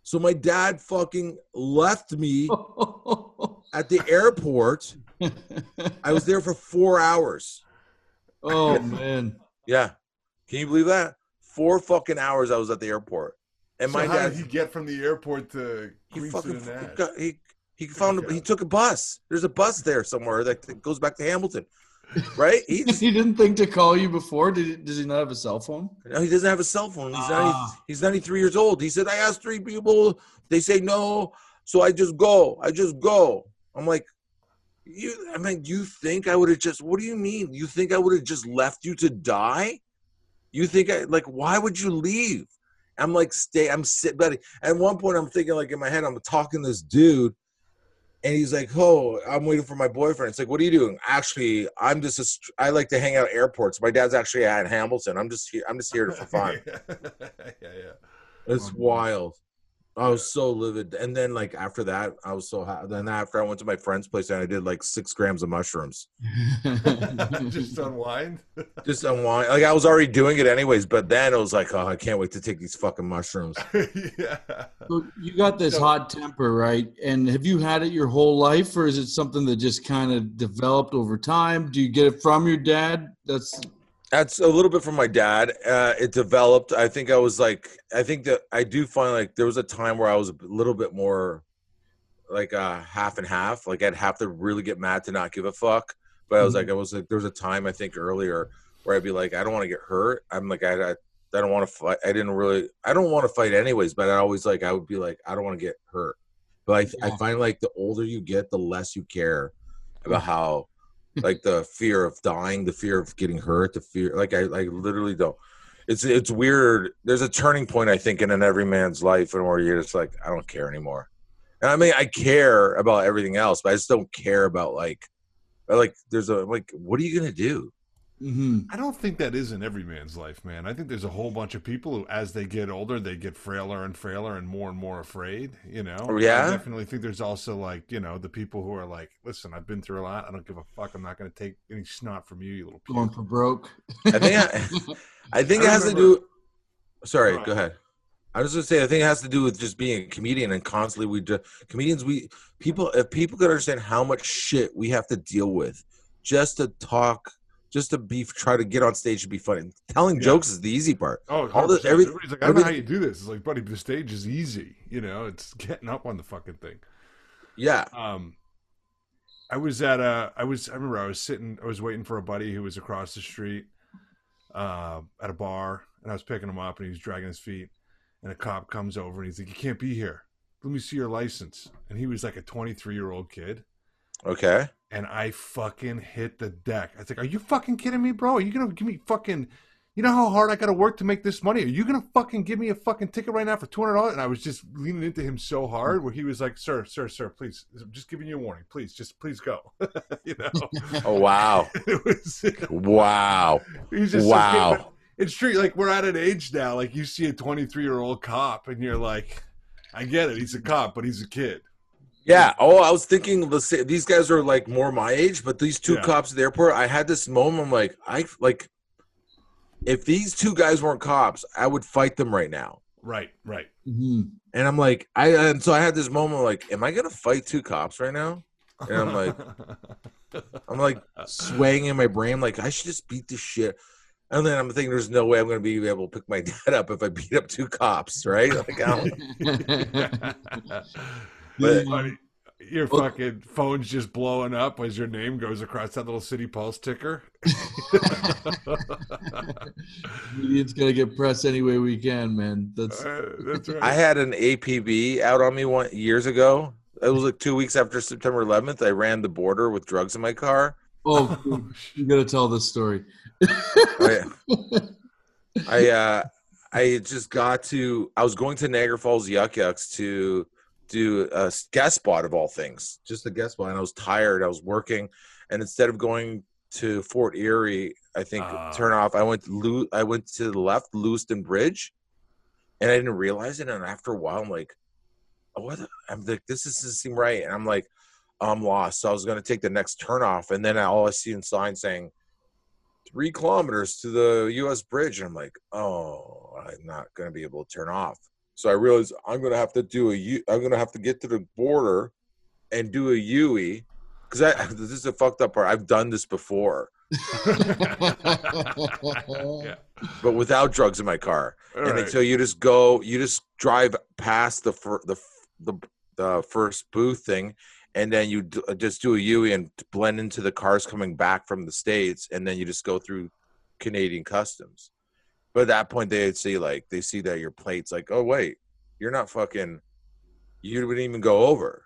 So my dad fucking left me at the airport. I was there for four hours. oh man. Yeah. Can you believe that? Four fucking hours I was at the airport. And so my how dad did he get from the airport to he fucking and Nash? got, he he found a, he took a bus. There's a bus there somewhere that, that goes back to Hamilton. Right? He didn't think to call you before. Did he, does he not have a cell phone? no, he doesn't have a cell phone. He's 90, Ah. he's 93 years old. He said I asked three people, they say no, so I just go. I just go. I'm like you I mean, you think I would have just what do you mean? You think I would have just left you to die? You think I like why would you leave? I'm like stay I'm sitting buddy. At one point I'm thinking like in my head, I'm talking to this dude and he's like, Oh, I'm waiting for my boyfriend. It's like, what are you doing? Actually, I'm just a I like to hang out at airports. My dad's actually at Hamilton. I'm just here I'm just here for fun. yeah, yeah. It's Um, wild. I was so livid. And then like after that, I was so happy. Then after I went to my friend's place and I did like six grams of mushrooms. Just unwind. Just unwind. Like I was already doing it anyways, but then it was like, oh, I can't wait to take these fucking mushrooms. yeah. So you got this So- hot temper, right? And have you had it your whole life, or is it something that just kind of developed over time? Do you get it from your dad? That's That's a little bit from my dad. Uh, it developed. I think I was like, I think that I do find like there was a time where I was a little bit more like uh, half and half. Like I'd have to really get mad to not give a fuck. But I was like, I was like, there was a time I think earlier where I'd be like, I don't want to get hurt. I'm like, I, I, I don't want to fight. I didn't really, I don't want to fight anyways. But I always like, I would be like, I don't want to get hurt. But I, I find like the older you get, the less you care about how like the fear of dying, the fear of getting hurt, the fear like I like literally don't. It's it's weird. There's a turning point I think in an every man's life, and where you're just like I don't care anymore. And I mean I care about everything else, but I just don't care about like like there's a like what are you gonna do? Hmm I don't think that is in every man's life, man. I think there's a whole bunch of people who, as they get older, they get frailer and frailer and more and more afraid. You know? Oh, yeah? I definitely think there's also like you know the people who are like, listen, I've been through a lot. I don't give a fuck. I'm not going to take any snot from you, you little. going for broke. I think I, I think I it has to do. Sorry, Go go ahead. I was just gonna say I think it has to do with just being a comedian and constantly we do, comedians we people if people could understand how much shit we have to deal with just to talk just to be try to get on stage and be funny. Telling Yeah. jokes is the easy part. Oh, All 100%. every- everybody's like, I don't know how you do this. It's like, buddy, the stage is easy. You know, it's getting up on the fucking thing. Yeah. Um, I was at a, I was, I remember I was sitting, I was waiting for a buddy who was across the street, uh, at a bar, and I was picking him up, and he was dragging his feet, and a cop comes over, and he's like, "You can't be here. Let me see your license." And he was like a 23 year old kid, Okay. And I fucking hit the deck. I was like, "Are you fucking kidding me, bro? Are you gonna give me fucking?" You know how hard I got to work to make this money. Are you gonna fucking give me a fucking ticket right now for two hundred dollars? And I was just leaning into him so hard, where he was like, "Sir, sir, sir, please, I'm just giving you a warning. Please, just please go." you know, Oh wow. it was. wow. Wow. So it's true. Like we're at an age now. Like you see a 23 year old cop, and you're like, "I get it. He's a cop, but he's a kid." Yeah. Oh, I was thinking let's say these guys are like more my age, but these two Yeah. cops at the airport, I had this moment. I'm like, I like if these two guys weren't cops, I would fight them right now. Right, right. Mhm. And I'm like, I and so I had this moment like, am I gonna fight two cops right now? And I'm like, I'm like swaying in my brain, like I should just beat the shit. And then I'm thinking, there's no way I'm gonna be able to pick my dad up if I beat up two cops, right? Like, I don't, But- Buddy, your Well- fucking phone's just blowing up as your name goes across that little City Pulse ticker. Comedians gonna get press any way we can, man. That's Uh, that's right. I had an APB out on me one years ago. It was like two weeks after September 11th. I ran the border with drugs in my car. oh, you gotta tell this story. I, I uh I just got to I was going to Niagara Falls Yuk Yuk's to do a guest spot of all things, just a guest spot. And I was tired. I was working, and instead of going to Fort Erie, I think Ah. turn off. I went to Lew- I went to the left, Lewiston Bridge, and I didn't realize it. And after a while, I'm like, oh, what? I'm like, this doesn't seem right. And I'm like, I'm lost. So I was going to take the next turn off, and then all I see in sign saying three kilometers to the U.S. bridge, and I'm like, oh, I'm not going to be able to turn off. So I realized I'm going to have to do a U. I'm going to have to get to the border and do a UE because I this is a fucked up part. I've done this before, yeah. but without drugs in my car. All and right. so you just go, you just drive past the fir- the the the first booth thing, and then you d- uh, just do a UE and blend into the cars coming back from the states, and then you just go through Canadian customs. But at that point, they'd see like they see that your plate's like, oh wait, you're not fucking, you wouldn't even go over.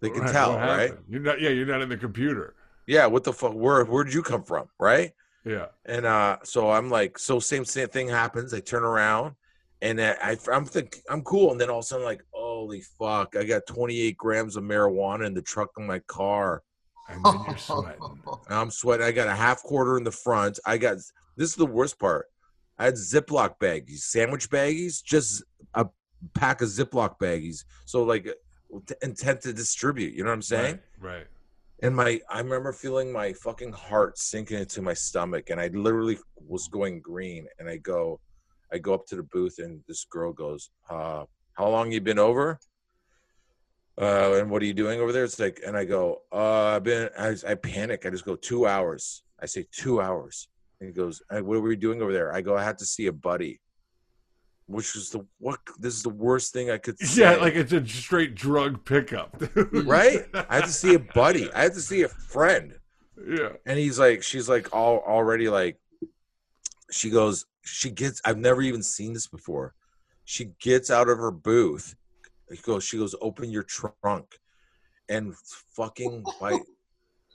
They can Right, tell, right? You're not. Yeah, you're not in the computer. Yeah, what the fuck? Where where did you come from, right? Yeah. And uh, so I'm like, so same same thing happens. I turn around, and I, I'm think I'm cool, and then all of a sudden like, holy fuck, I got 28 grams of marijuana in the truck of my car. And then you're sweating. I'm sweating. I got a half quarter in the front. I got this is the worst part. I had Ziploc baggies, sandwich baggies, just a pack of Ziploc baggies. So like intent to distribute. You know what I'm saying? Right. right. and my i remember feeling my fucking heart sinking into my stomach and i literally was going green and i go i go up to the booth and this girl goes uh how long you been over uh and what are you doing over there it's like and i go uh i've been i, I panic i just go two hours i say two hours and he goes "Uh, what were we doing over there? I go i had to see a buddy which was the what this is the worst thing i could say. Yeah, like it's a straight drug pickup. right? I had to see a buddy. I had to see a friend. Yeah. and he's like she's like all already like she goes she gets i've never even seen this before. She gets out of her booth. He goes she goes open your trunk. And fucking by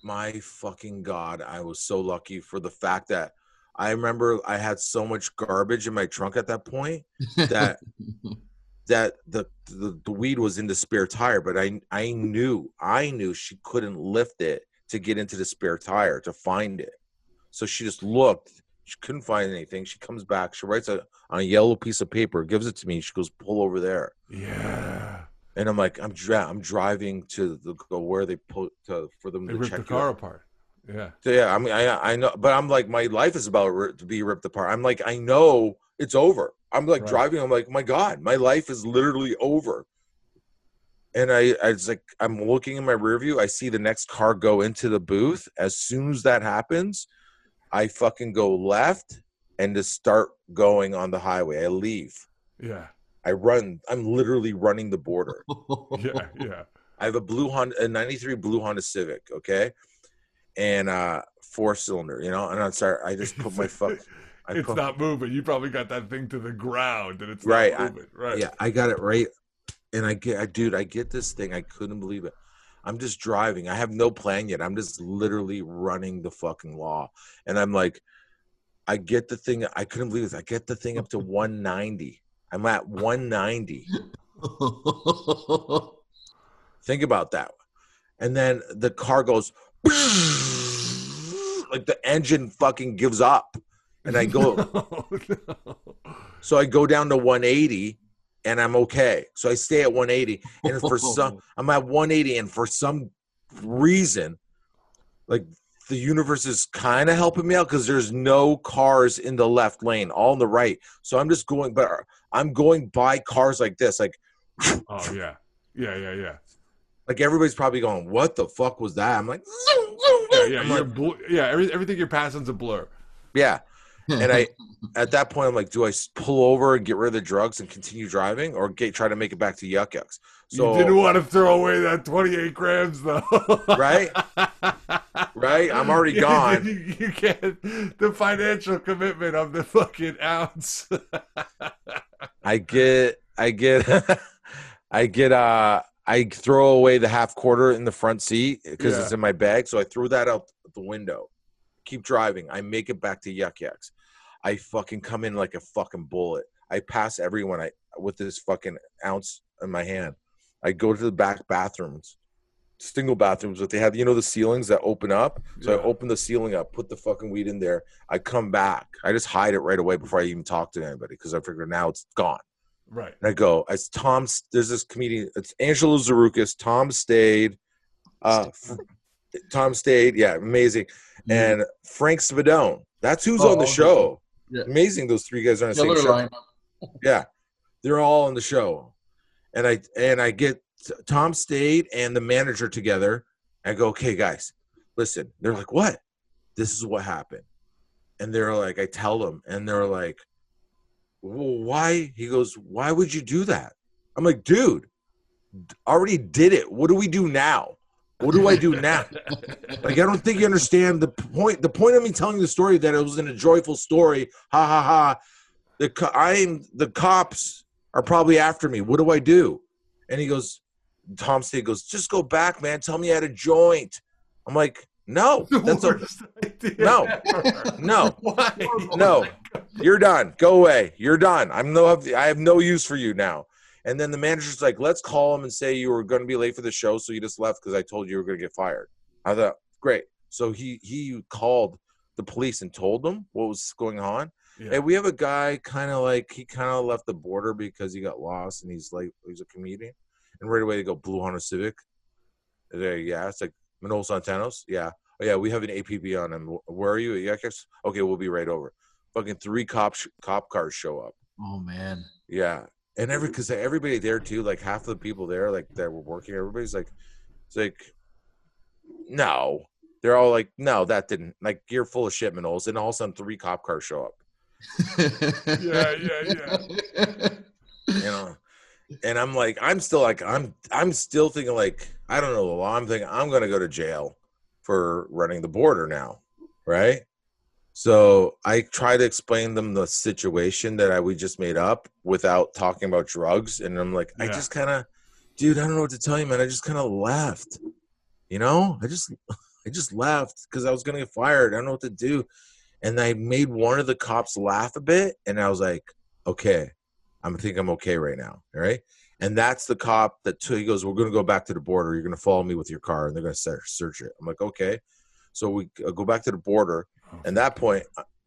my fucking god i was so lucky for the fact that i remember i had so much garbage in my trunk at that point that that the, the the weed was in the spare tire but i i knew i knew she couldn't lift it to get into the spare tire to find it. So she just looked she couldn't find anything. She comes back she writes a on a yellow piece of paper gives it to me she goes pull over there. Yeah. And i'm like i'm dri- i'm driving to the go where they put to, for them They to check the car out. apart. Yeah. So, yeah, I mean, I I know, but I'm like, my life is about ri- to be ripped apart. I'm like, I know it's over. I'm like Right. driving. I'm like, my God, my life is literally over. And I, I was like, I'm looking in my rear view. I see the next car go into the booth. As soon as that happens, I fucking go left and just start going on the highway. I leave. Yeah. I run. I'm literally running the border. Yeah. Yeah. I have a blue Honda, a '93 blue Honda Civic, okay, and uh four cylinder, you know. And I'm sorry, I just put my fuck. I it's put, not moving. You probably got that thing to the ground and it's Right, not I- right. yeah, I got it right, and I get, I, dude, I get this thing. I couldn't believe it. I'm just driving. I have no plan yet. I'm just literally running the fucking law, and I'm like, I get the thing. I couldn't believe this. I get the thing up to 190. I'm at 190. Think about that. And then the car goes like the engine fucking gives up. And I go, Oh, no. so I go down to 180 and I'm okay. So I stay at 180. And for some, I'm at 180. And for some reason, like the universe is kind of helping me out because there's no cars in the left lane, all in the right. So I'm just going, but I'm going by cars like this. Like, Oh yeah. Yeah, yeah, yeah. like everybody's probably going, what the fuck was that? I'm like, Yeah, yeah. I'm You're like, bl- yeah, every, everything you're passing's a blur. yeah. And I at that point I'm like, do I pull over and get rid of the drugs and continue driving, or get try to make it back to Yuk Yuk's? So you didn't want to throw away that 28 grams though. Right? right, I'm already gone. You, you get the financial commitment of the fucking ounce. I get, I get, I get. uh I throw away the half quarter in the front seat because it's in my bag, so I threw that out the window. Keep driving. I make it back to Yuk Yuk's. I fucking come in like a fucking bullet. I pass everyone. I with this fucking ounce in my hand. I go to the back bathrooms, single bathrooms, but they have you know the ceilings that open up. So Yeah. I open the ceiling up, put the fucking weed in there. I come back. I just hide it right away before I even talk to anybody because I figure now it's gone. right. And I go, as Tom. There's this comedian. It's Angelo Tsarouchas. Tom Stade. Uh, Tom Stade. Yeah, amazing. Mm-hmm. And Frank Spadone. That's who's Oh, on the show. Yeah. Amazing. Those three guys are on the Killer same show. Yeah, they're all on the show, and I and I get Tom Stade and the manager together. I go, okay, guys, listen. They're like, what? This is what happened, and they're like, I tell them, and they're like, well, why? He goes, why would you do that? I'm like, dude, already did it. What do we do now? What do I do now? Like, I don't think you understand the point. The point of me telling the story that it was in a joyful story. Ha ha ha. The co- I'm the cops are probably after me. What do I do? And he goes, Tom Stade goes, just go back, man. Tell me you had a joint. I'm like, no, The that's a No. no. Why? No. You're done. Go away. You're done. I'm no. I have no use for you now. And then the manager's like, let's call him and say you were going to be late for the show, so you just left because I told you you were going to get fired. I thought, great. So he he called the police and told them what was going on. Yeah. Hey, we have a guy kind of like he kind of left the border because he got lost and he's like he's a comedian. And right away they go Blue Honda Civic. There, yeah, it's like Manolis Zontanos. Yeah, oh yeah, we have an APB on him. Where are you? Yeah, okay, we'll be right over. Fucking three cops, cop cars show up. Oh man. Yeah, and every mm-hmm. because everybody there too, like half of the people there, like that were working, everybody's like, it's like, no, they're all like, no, that didn't. Like you're full of shit, Manolis. And all of a sudden, three cop cars show up. Yeah, yeah, yeah. you know and i'm like i'm still like i'm i'm still thinking like i don't know the law i'm thinking i'm gonna go to jail for running the border now right so i try to explain them the situation that i we just made up without talking about drugs and i'm like i just kind of dude i don't know what to tell you man i just kind of left you know i just i just left because i was gonna get fired i don't know what to do and i made one of the cops laugh a bit and i was like okay I'm think I'm okay right now. All right. And that's the cop that took, he goes, We're going to go back to the border. You're going to follow me with your car and they're going to search, search it. I'm like, Okay. So we uh, go back to the border. And that point,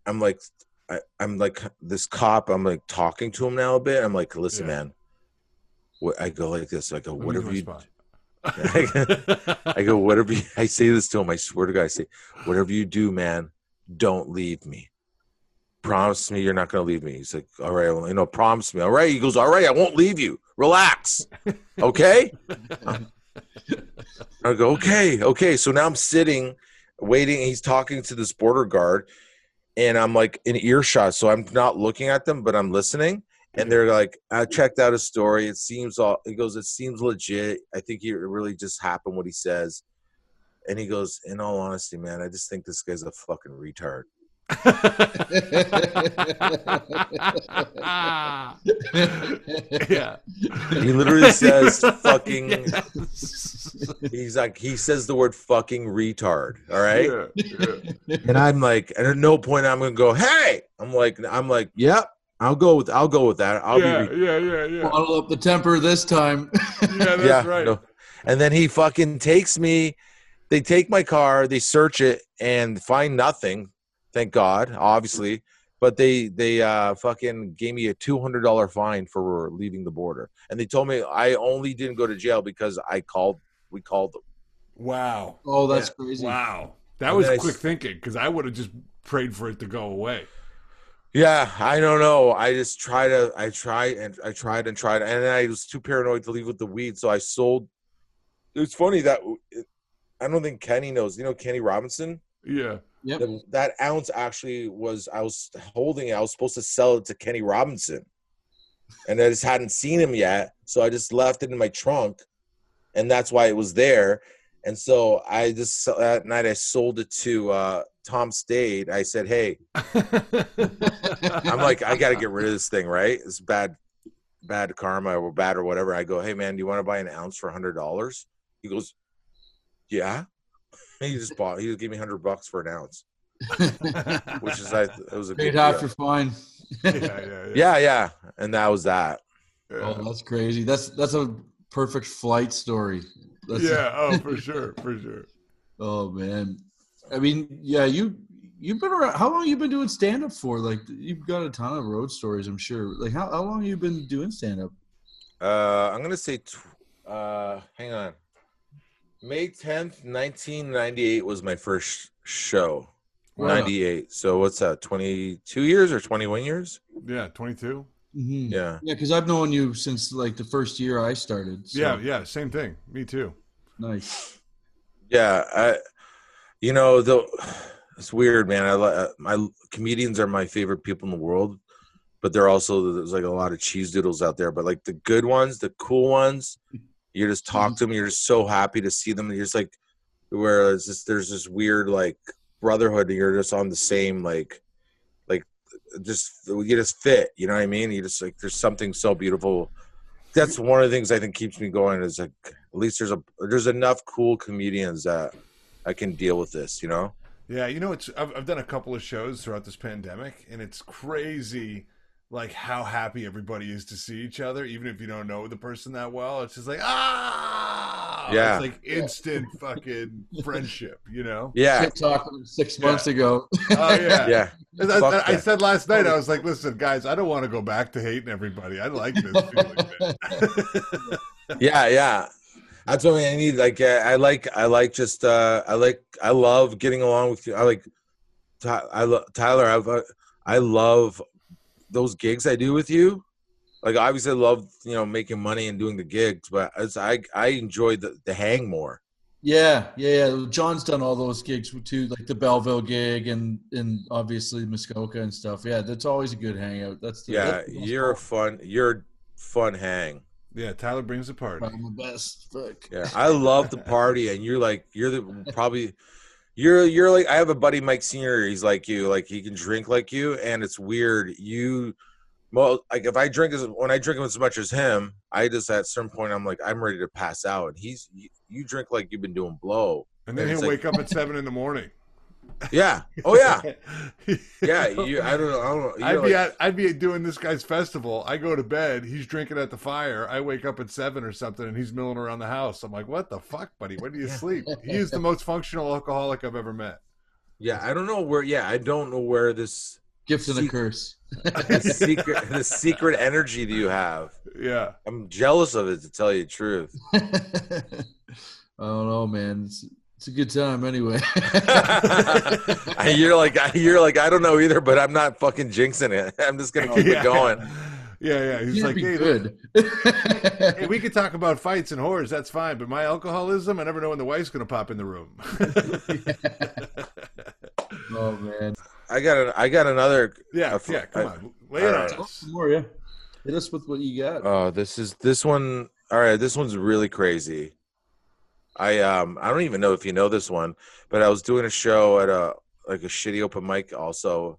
I'm like, I, I'm like, this cop, I'm like talking to him now a bit. I'm like, Listen, Yeah. man. What, I go like this. I go, Let Whatever you. I go, Whatever you, I say this to him. I swear to God, I say, Whatever you do, man, don't leave me promise me you're not going to leave me. He's like, all right, well, you know, promise me. All right. He goes, all right, I won't leave you. Relax. Okay. I go, okay, okay. So now I'm sitting, waiting. He's talking to this border guard, and I'm like in earshot, so I'm not looking at them, but I'm listening. And they're like, I checked out his story. It seems all. He goes, it seems legit. I think he, it really just happened what he says. And he goes, in all honesty, man, I just think this guy's a fucking retard. Yeah. He literally says fucking. Yes. He's like, he says the word fucking retard. All right. Yeah, yeah. And I'm like, and at no point I'm gonna go, hey. I'm like, I'm like, yep. I'll go with, I'll go with that. I'll yeah, be. Re- yeah, yeah, yeah. Bottle up the temper this time. Yeah, that's yeah. right. no. And then he fucking takes me. They take my car. They search it and find nothing. Thank God, obviously. But they they uh fucking gave me a two hundred dollar fine for leaving the border, and they told me I only didn't go to jail because I called. We called them. Wow. oh, that's crazy. Wow. That And was then I quick thinking because I would have just prayed for it to go away. Yeah, I don't know. I just try to. I tried and I tried and tried, and then I was too paranoid to leave with the weed, so I sold. It's funny that I don't think Kenny knows. You know Kenny Robinson. Yeah. Yep. The, that ounce actually was. I was holding it. I was supposed to sell it to Kenny Robinson, and I just hadn't seen him yet, so I just left it in my trunk, and that's why it was there. And so I just that night I sold it to uh, Tom Stade. I said, "Hey, I'm like, I got to get rid of this thing, right? It's bad, bad karma or bad or whatever. I go, hey man, do you want to buy an ounce for hundred dollars? He goes, yeah. He just bought. He gave me hundred bucks for an ounce, which is I. It was a Paid good half deal. your fine. yeah, yeah, yeah. Yeah, yeah, and that was that. Oh, that's crazy. That's that's a perfect flight story. That's, yeah. Oh, for sure, for sure. Oh man. I mean, yeah, you you've been around. How long you been doing stand up for? Like, you've got a ton of road stories, I'm sure. Like, how how long you been doing stand up? Uh, I'm gonna say, tw- uh, hang on. May 10th, 1998 was my first show. Wow. 98. So what's that? 22 years or 21 years? Yeah, twenty-two. Mm-hmm. Yeah. Yeah, because I've known you since like the first year I started. So, Yeah, yeah, same thing. Me too. nice. Yeah, I, you know, the it's weird, man. I li- my comedians are my favorite people in the world, but they're also there's like a lot of cheese doodles out there. But like the good ones, the cool ones, you just talk mm-hmm. to them. You're just so happy to see them. You're just like, where it's just there's this weird like brotherhood. And you're just on the same like, like just you just fit. You know what I mean? You just like there's something so beautiful. That's one of the things I think keeps me going. Is like at least there's a there's enough cool comedians that I can deal with this. You know? Yeah, you know, it's I've, I've done a couple of shows throughout this pandemic, and it's crazy, like how happy everybody is to see each other, even if you don't know the person that well. It's just like ah, Yeah. it's like instant fucking friendship, you know? Yeah. Yeah, talking six Yeah. months ago. Oh yeah, yeah. And I, Fuck I- I said last night, I was like, listen, guys, I don't want to go back to hating everybody. I like this feeling. man." yeah yeah that's what i need like uh, i like i like just uh i like i love getting along with you i like Ty- i love tyler i've uh, i love those gigs i do with you like obviously i love you know making money and doing the gigs but as i i enjoy the, the hang more Yeah, yeah, yeah. John's done all those gigs too, like the Belleville gig and and obviously Muskoka and stuff. Yeah, that's always a good hangout. That's the, yeah that's the you're a fun you're a fun hang yeah, Tyler brings a party. I'm the best. Fuck. Yeah, I love the party, and you're like you're the probably you're you're like I have a buddy Mike Senior. He's like you, like he can drink like you, and it's weird. You well, like if I drink as when I drink as much as him, I just at some point I'm like I'm ready to pass out, and he's you, you drink like you've been doing blow. And then It's he'll like- wake up at seven in the morning. Yeah. Oh yeah. Yeah. You. I don't know. I don't know. I'd You're be like- at I'd be doing this guy's festival. I go to bed. He's drinking at the fire. I wake up at seven or something, and he's milling around the house. I'm like, "What the fuck, buddy? When do you sleep?" He is the most functional alcoholic I've ever met. yeah. I don't know where. Yeah. I don't know where this Gift and a curse. the secret the secret energy that you have. Yeah, I'm jealous of it to tell you the truth. I don't know, man. It's, it's a good time anyway. you're like you're like I don't know either, but I'm not fucking jinxing it. I'm just gonna keep yeah. it going. Yeah, yeah. He's You'd like, hey, good. hey, we could talk about fights and whores. That's fine. But my alcoholism, I never know when the wife's going to pop in the room. oh man. I, I got an, I got another. Yeah, I- yeah. Come I- on, lay it all on us. More, yeah. Hit us with what you got. Oh, this is this one. All right, this one's really crazy. I um I don't even know if you know this one, but I was doing a show at a like a shitty open mic also,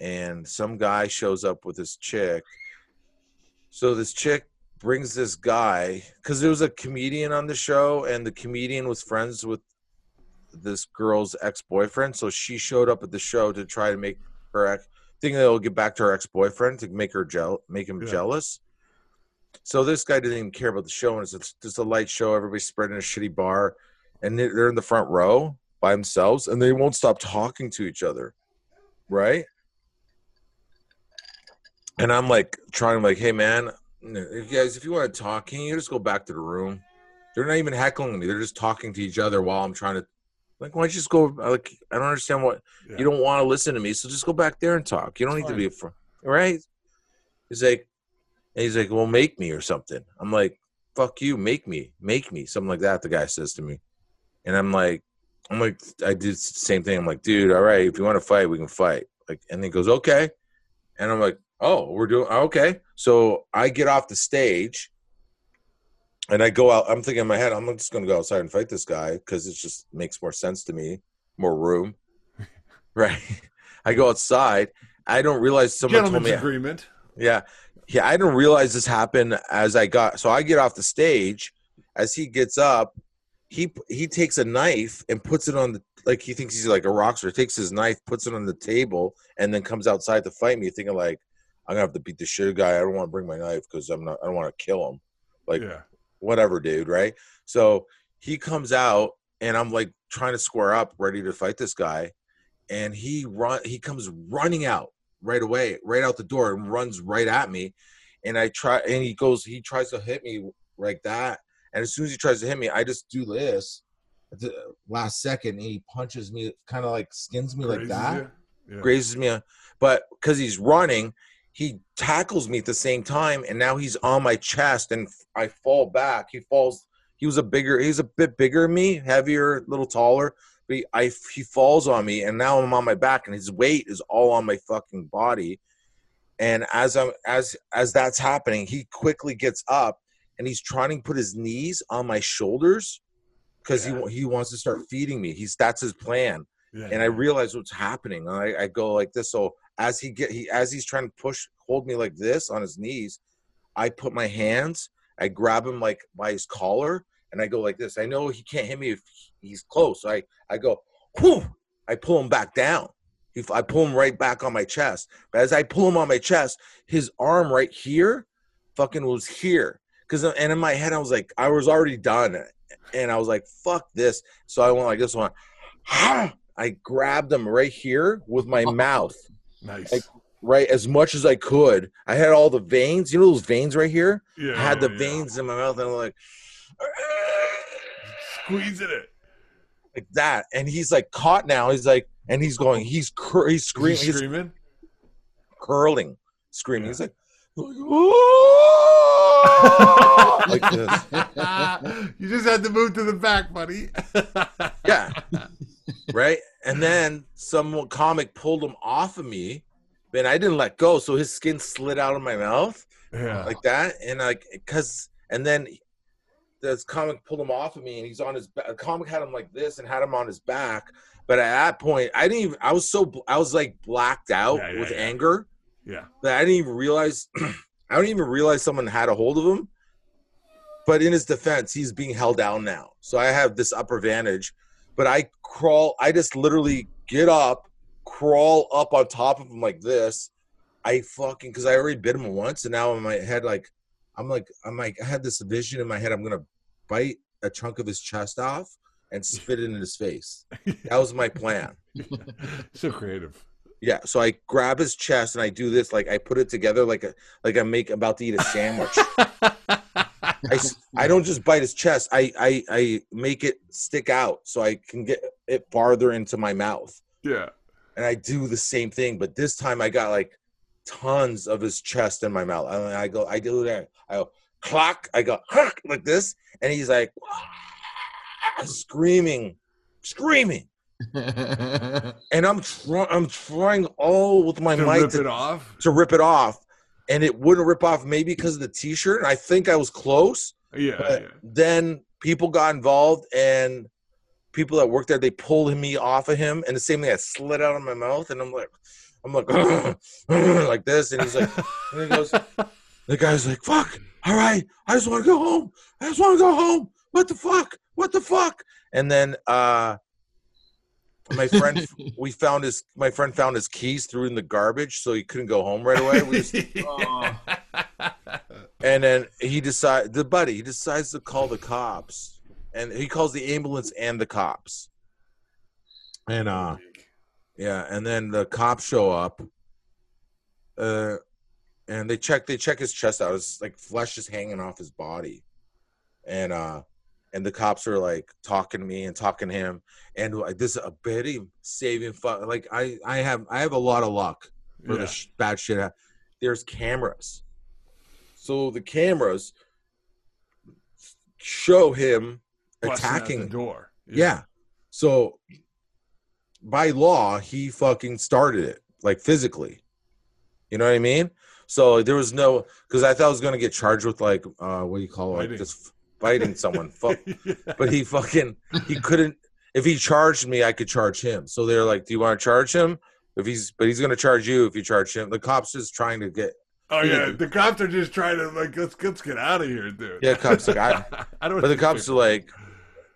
and some guy shows up with this chick. So this chick brings this guy because there was a comedian on the show, and the comedian was friends with this girl's ex boyfriend. So she showed up at the show to try to make her ex thinking they'll get back to her ex boyfriend to make her gel make him Yeah. jealous. So this guy didn't even care about the show, and it's just a light show. Everybody's spread in a shitty bar, and they're in the front row by themselves, and they won't stop talking to each other, right? And I'm like trying, like, hey man, if you guys, if you want to talk, can you just go back to the room? They're not even heckling me; they're just talking to each other while I'm trying to. Like, why don't you just go? Like, I don't understand what Yeah. you don't want to listen to me, so just go back there and talk. You don't need to be a fr- right. He's like, and he's like, well, make me or something. I'm like, fuck you, make me, make me, something like that. The guy says to me, and I'm like, I'm like, I did the same thing. I'm like, dude, all right, if you want to fight, we can fight. Like, and he goes, okay, and I'm like, oh, we're doing okay. So I get off the stage. And I go out. I'm thinking in my head, I'm just going to go outside and fight this guy because it just makes more sense to me, more room. right. I go outside. I don't realize someone told me. agreement. Yeah. Yeah. I didn't realize this happened as I got so I get off the stage. As he gets up, he he takes a knife and puts it on the like he thinks he's like a rock star. Takes his knife, puts it on the table, and then comes outside to fight me, thinking like, I'm gonna have to beat the shit out of the guy. I don't want to bring my knife because I'm not I don't want to kill him. Like yeah. whatever, dude, right? So he comes out and I'm like trying to square up, ready to fight this guy. And he run he comes running out right away, right out the door and runs right at me. And I try and he goes, he tries to hit me like that. And as soon as he tries to hit me, I just do this at the last second and he punches me, kind of like skins me like Grazes that. Yeah. grazes me, uh, but because he's running, he tackles me at the same time, and now he's on my chest, and I fall back. He falls. He was a bigger. He's a bit bigger than me, heavier, a little taller. But he, I, he falls on me, and now I'm on my back, and his weight is all on my fucking body. And as I'm as as that's happening, he quickly gets up, and he's trying to put his knees on my shoulders because Yeah. he he wants to start feeding me. He's that's his plan Yeah. and I realize what's happening. I, I go like this. So as he get he as he's trying to push hold me like this on his knees, I put my hands, I grab him like by his collar, and I go like this. I know he can't hit me if he's close. So I I go, whew, I pull him back down. If I pull him right back on my chest. But as I pull him on my chest, his arm right here, fucking was here. Cause uh, and in my head I was like, I was already done, and I was like, fuck this. So I went like this one. I grabbed him right here with my mouth, nice. like- right as much as I could. I had all the veins, you know those veins right here. yeah. I had the yeah. veins in my mouth, and I'm like, Squeezing it. like that. And he's like caught now. He's like, and he's going, he's cur- he's screaming, He's he's screaming. curling, screaming. He's like, like this. you just had to move to the back, buddy. Yeah. right? And then some comic pulled him off of me, and I didn't let go, so his skin slid out of my mouth yeah. like that, and like because and then this comic pulled him off of me, and he's on his back. comic had him like this and had him on his back. But at that point, I didn't even. I was so I was like blacked out Yeah, yeah, with yeah. anger yeah. that I didn't even realize. I don't even realize someone had a hold of him. But in his defense, he's being held down now, so I have this upper advantage. But I crawl. I just literally get up, crawl up on top of him like this. I fucking because I already bit him once, and now in my head, like I'm like I'm like I had this vision in my head. I'm gonna bite a chunk of his chest off and spit it in his face. That was my plan. so creative. Yeah, so I grab his chest and I do this like I put it together like a like I'm make about to eat a sandwich. I, I don't just bite his chest. I, I I make it stick out so I can get it farther into my mouth. yeah. And I do the same thing, but this time I got like tons of his chest in my mouth. And I go, I do that. I go clock. I go like this, and he's like ah, screaming, screaming. and I'm trying I'm trying all with my to might rip to, it off. to rip it off, and it wouldn't rip off maybe because of the t-shirt. And I think I was close, Yeah, yeah. then people got involved and people that worked there they pulled me off of him, and the same thing I slid out of my mouth, and I'm like, I'm like like this, and he's like, and he goes, the guy's like, fuck, all right, I just want to go home. I just want to go home. What the fuck? What the fuck? And then uh my friend we found his my friend found his keys threw in the garbage so he couldn't go home right away. We just- Oh. and then he decide the buddy he decides to call the cops and he calls the ambulance and the cops. And uh yeah, and then the cops show up. Uh, and they check they check his chest out. It's like flesh is hanging off his body, and uh, and the cops are like talking to me and talking to him, and like this is a very saving fu- Like I I have I have a lot of luck for Yeah. the sh- bad shit. There's cameras, so the cameras show him Busting attacking the door. yeah. So by law, he fucking started it, like physically. You know what I mean? So there was no because I thought I was gonna get charged with like uh what do you call it? Like just biting someone. Fuck. Yeah. But he fucking he couldn't if he charged me, I could charge him. So they're like, Do you want to charge him? If he's but he's gonna charge you if you charge him. The cops just trying to get Oh yeah, the cops are just trying to like let's let's get out of here, dude. Yeah, cops like I I don't. But the cops are like,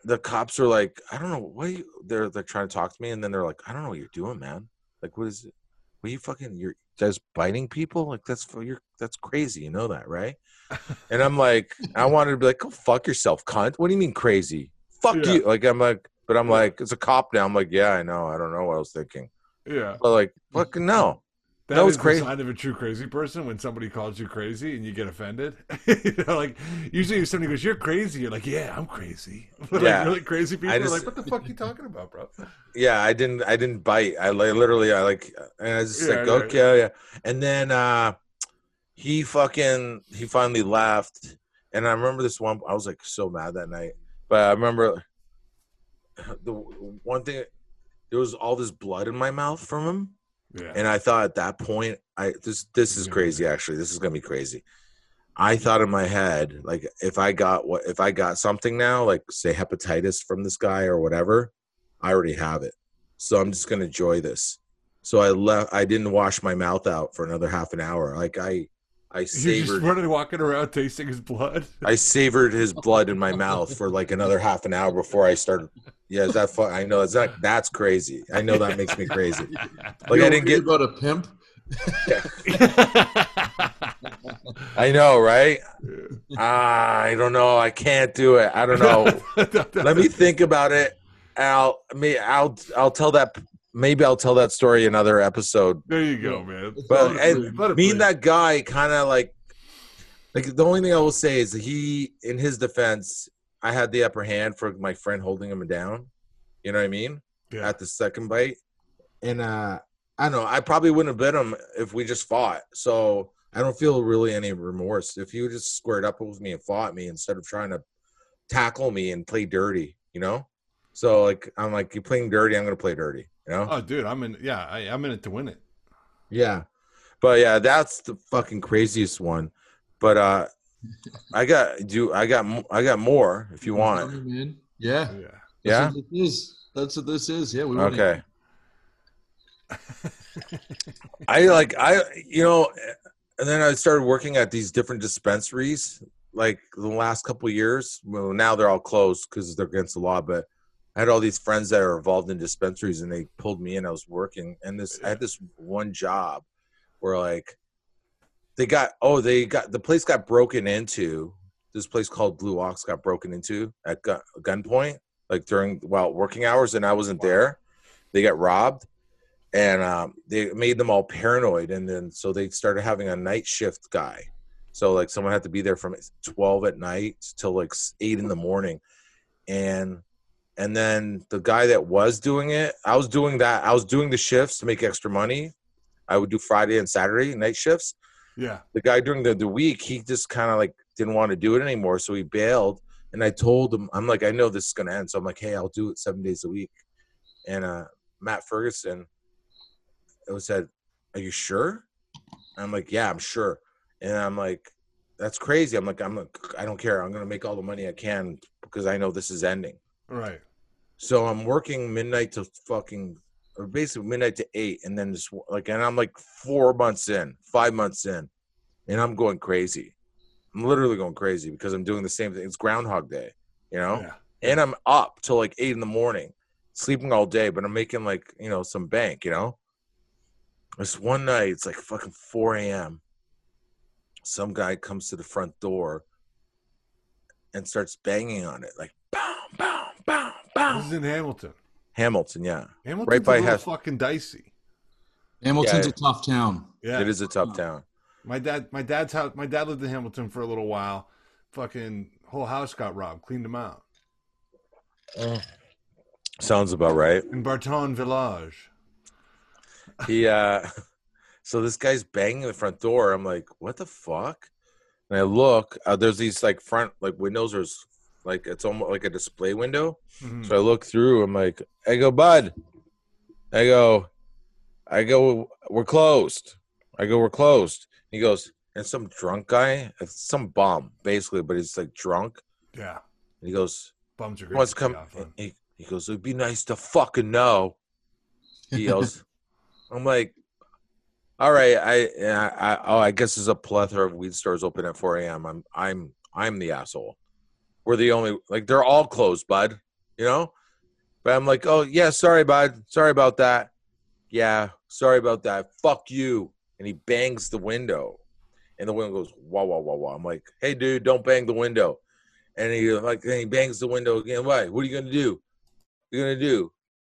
the cops are like, I don't know what you, they're they're trying to talk to me, and then they're like, I don't know what you're doing, man. Like, what is it? What you fucking you're just biting people? Like that's for you're that's crazy. You know that, right? And I'm like, I wanted to be like, go fuck yourself, cunt. What do you mean crazy? Fuck Yeah. you. Like I'm like, but I'm like, it's a cop now. I'm like, yeah, I know. I don't know what I was thinking. yeah, But like, fucking no. That that was crazy. sign of a true crazy person when somebody calls you crazy and you get offended. you know, like usually if somebody goes, "You're crazy," you're like, "Yeah, I'm crazy." But Yeah. like really crazy people I are like, "What the fuck are you talking about, bro?" yeah i didn't i didn't bite i like literally i like and i was just Yeah, like yeah, okay yeah and then uh he fucking he finally left and i remember this one i was like so mad that night but i remember the one thing there was all this blood in my mouth from him Yeah, and I thought at that point, I this this is crazy. Actually, this is gonna be crazy. I thought in my head, like if I got what if I got something now, like say hepatitis from this guy or whatever, I already have it. So I'm just gonna enjoy this. So I left. I didn't wash my mouth out for another half an hour. Like I, I savored. you're just running, walking around, tasting his blood. I savored his blood in my mouth for like another half an hour before I started. Yeah, is that fun? I know. Is that that's crazy? I know that makes me crazy. Like You I didn't read get. about a pimp. I know, right? Ah, I don't know. I can't do it. I don't know. Let me think about it. I'll me I'll I'll tell that maybe I'll tell that story another episode. There you go, man. But Let and breathe, me and that guy kind of like like the only thing I will say is that he in his defense, I had the upper hand for my friend holding him down. You know what I mean? Yeah. At the second bite. And uh I don't know, I probably wouldn't have bit him if we just fought. So I don't feel really any remorse. If you just squared up with me and fought me instead of trying to tackle me and play dirty, you know? So like I'm like, you're playing dirty, I'm gonna play dirty, you know? Oh, dude, I'm in. Yeah, I, I'm in it to win it. Yeah. But yeah, that's the fucking craziest one. But uh I got do I got I got more if you want. Coming in. Yeah. Yeah. Yeah. That's what this is. That's what this is. Yeah. We Okay. I like I you know and then I started working at these different dispensaries like the last couple of years. Well, now they're all closed because they're against the law. But I had all these friends that are involved in dispensaries, and they pulled me in. I was working, and this I had this one job where like they got oh they got the place got broken into. This place called Blue Ox got broken into at gun, gunpoint, like during while working hours, and I wasn't there. They got robbed and um, they made them all paranoid and then so they started having a night shift guy so like someone had to be there from 12 at night till like 8 in the morning and and then the guy that was doing it i was doing that i was doing the shifts to make extra money i would do friday and saturday night shifts Yeah. the guy during the, the week he just kind of like didn't want to do it anymore so he bailed and i told him i'm like i know this is going to end so i'm like hey i'll do it seven days a week and uh, Matt Ferguson. It was said, "Are you sure?" I'm like, "Yeah, I'm sure." And I'm like, "That's crazy." I'm like, "I'm like, I don't care. I'm gonna make all the money I can because I know this is ending." Right. So I'm working midnight to fucking, or basically midnight to eight, and then just like, and I'm like four months in, five months in, and I'm going crazy. I'm literally going crazy because I'm doing the same thing. It's Groundhog Day, you know, Yeah. and I'm up till like eight in the morning, sleeping all day, but I'm making like you know some bank, you know. This one night, it's like fucking 4 a.m. Some guy comes to the front door and starts banging on it, like boom, boom, boom, boom. This is in Hamilton. Hamilton, yeah. Hamilton's Right by a Hef- fucking dicey. Hamilton's Yeah. a tough town. Yeah. It is a tough town. My dad, my dad's house. My dad lived in Hamilton for a little while. Fucking whole house got robbed. Cleaned them out Sounds about right. in Barton Village. He uh so this guy's banging the front door. I'm like, what the fuck? And I look, uh, there's these like front like windows, there's like it's almost like a display window. Mhm. So I look through, I'm like, I go, bud. I go, I go, we're closed. I go, we're closed. He goes, and some drunk guy, some bum, basically, but he's like drunk. Yeah. And he goes, Bums are wants to come. stay off on. He, he goes, it'd be nice to fucking know. He yells. I'm like, all right, I, I, I, oh, I guess there's a plethora of weed stores open at 4 a.m. I'm, I'm, I'm the asshole. We're the only, like, they're all closed, bud. You know. But I'm like, oh yeah, sorry, bud. Sorry about that. Yeah, sorry about that. Fuck you. And he bangs the window, and the window goes wah wah wah wah. I'm like, hey, dude, don't bang the window. And he like then he bangs the window again. Why? What are you gonna do? You're gonna do?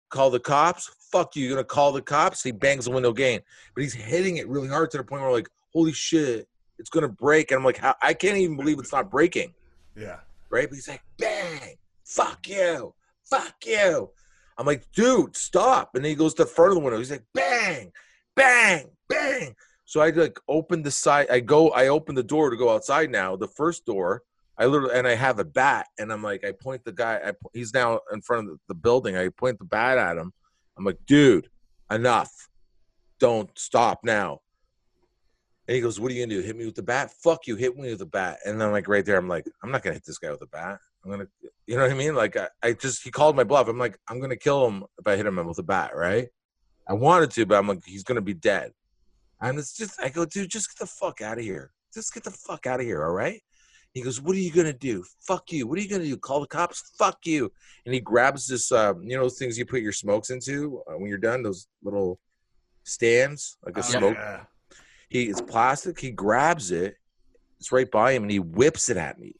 Call the cops? Fuck you! You're gonna call the cops? He bangs the window again, but he's hitting it really hard to the point where like, holy shit, it's gonna break. And I'm like, how? I can't even believe it's not breaking, Yeah. Right? But he's like, bang, fuck you, fuck you. I'm like, dude, stop. And then he goes to the front of the window. He's like, bang, bang, bang. So I like open the side. I go. I open the door to go outside now. The first door. I literally and I have a bat, and I'm like, I point the guy. I, he's now in front of the, the building. I point the bat at him. I'm like, dude, enough. Don't stop now. And he goes, "What are you gonna do? Hit me with the bat? Fuck you! Hit me with the bat!" And I'm like, right there, I'm like, I'm not gonna hit this guy with a bat. I'm gonna, you know what I mean? Like, I, I just he called my bluff. I'm like, I'm gonna kill him if I hit him with a bat, right? I wanted to, but I'm like, he's gonna be dead. And it's just, I go, dude, just get the fuck out of here. Just get the fuck out of here, all right? He goes, what are you gonna do? Fuck you. What are you gonna do? Call the cops? Fuck you. And he grabs this, uh, you know, those things you put your smokes into uh, when you're done. Those little stands, like a Oh, smoke. yeah. He it's plastic. He grabs it. It's right by him, and he whips it at me. He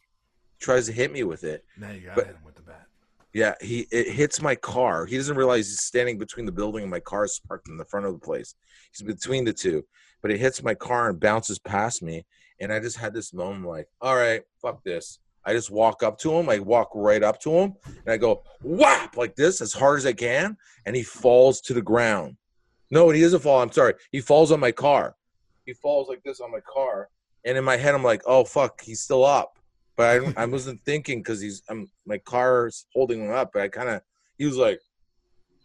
Tries to hit me with it. Now you got But- him with the bat. Yeah, he it hits my car. He doesn't realize he's standing between the building and my car is parked in the front of the place. He's between the two, but it hits my car and bounces past me. And I just had this moment like, all right, fuck this. I just walk up to him. I walk right up to him and I go whap like this as hard as I can, and he falls to the ground. No, he doesn't fall. I'm sorry. He falls on my car. He falls like this on my car, and in my head, I'm like, oh fuck, he's still up but I, I wasn't thinking because he's I'm my car's holding him up. But I kind of he was like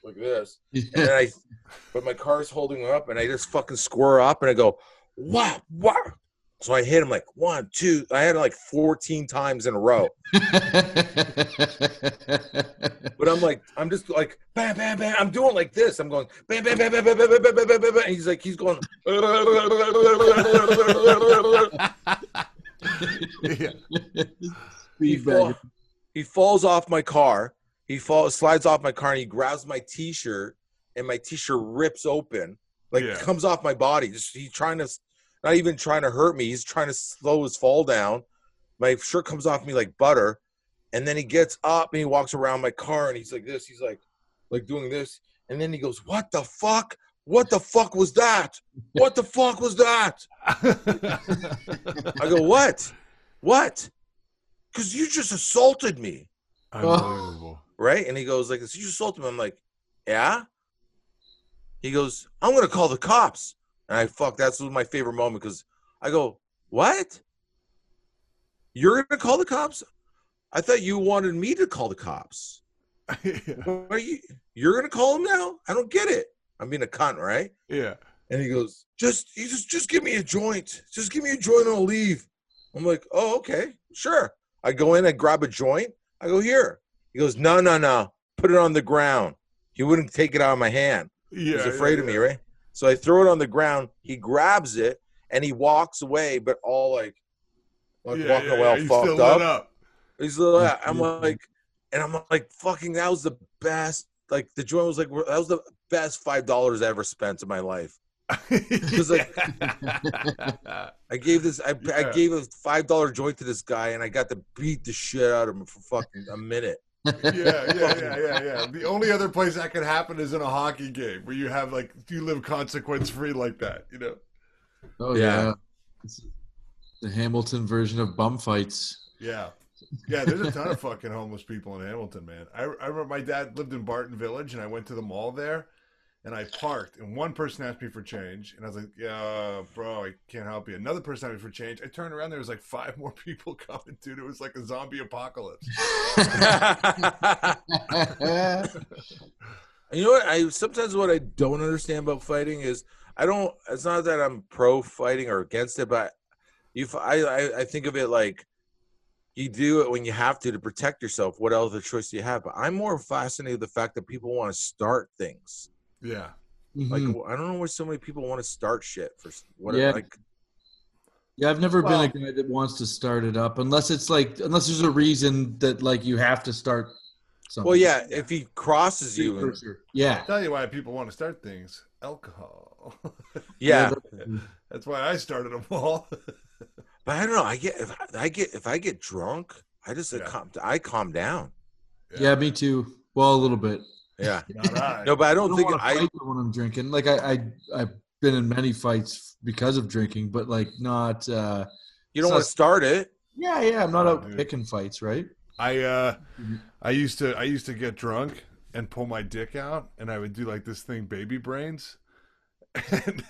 like this, and then I but my car's holding him up, and I just fucking square up, and I go wow wow. So I hit him like one two. I had it like 14 times in a row. But I'm like I'm just like bam bam bam. I'm doing like this. I'm going bam bam bam bam bam bam bam bam bam bam. bam, bam. And he's like he's going. yeah. he, fall, he falls off my car. He falls, slides off my car, and he grabs my t-shirt, and my t-shirt rips open, like Yeah. comes off my body. Just he's trying to, not even trying to hurt me. He's trying to slow his fall down. My shirt comes off me like butter, and then he gets up and he walks around my car, and he's like this. He's like, like doing this, and then he goes, "What the fuck? What the fuck was that? What the fuck was that?" I go, "What? What? Because you just assaulted me." Unbelievable. right? And he goes like this, you assaulted me. I'm like, yeah. He goes, I'm gonna call the cops. And I fuck, that's my favorite moment because I go, what? You're gonna call the cops? I thought you wanted me to call the cops. Are you? You're gonna call them now? I don't get it. I'm being a cunt, right? yeah. And he goes, just he just just give me a joint. Just give me a joint and I'll leave. I'm like, oh, okay, sure. I go in, I grab a joint. I go here. He goes, no, no, no. Put it on the ground. He wouldn't take it out of my hand. Yeah. He's afraid of me, right? So I throw it on the ground. He grabs it and he walks away, but all like, like Yeah, walking yeah, away all He's fucked still up. up. He's like, I'm like, and I'm like, fucking, that was the best. Like the joint was like, that was the best five dollars I ever spent in my life. Because, like- I gave this, I, I gave a five dollar joint to this guy, and I got to beat the shit out of him for fucking a minute. Yeah, yeah, yeah, yeah, yeah. The only other place that could happen is in a hockey game where you have like you live consequence free like that, you know. Oh Yeah. yeah. It's the Hamilton version of bum fights. Yeah. Yeah, there's a ton of fucking homeless people in Hamilton, man. I, I remember my dad lived in Barton Village and I went to the mall there and I parked and one person asked me for change and I was like, Yeah, bro, I can't help you. Another person asked me for change. I turned around, there was like five more people coming, dude. It was like a zombie apocalypse. You know what? I sometimes what I don't understand about fighting is I don't. It's not that I'm pro fighting or against it, but you. I I think of it like you do it when you have to to protect yourself. What other choice do you have? But I'm more fascinated with the fact that people want to start things. Yeah. Like Mhm. I don't know why so many people want to start shit for s- whatever. Yeah. Like yeah, I've never Well- been a guy that wants to start it up unless it's like unless there's a reason that like you have to start something. well, yeah. If he crosses you, and, sure. Yeah. tell you why people want to start things alcohol. yeah. That's why I started them all. But I don't know. I get if I get if I get drunk, I just Yeah. calm, I calm down. Yeah, me too. Well, a little bit. Yeah. Not I. No, but I I don't don't think want to I. fight when I'm drinking. Like I, I, I've been in many fights because of drinking, but like not. uh You don't want to start it. Yeah, yeah. I'm not Oh, out dude. picking fights, right? I uh Mhm. I used to I used to get drunk and pull my dick out and I would do like this thing baby brains and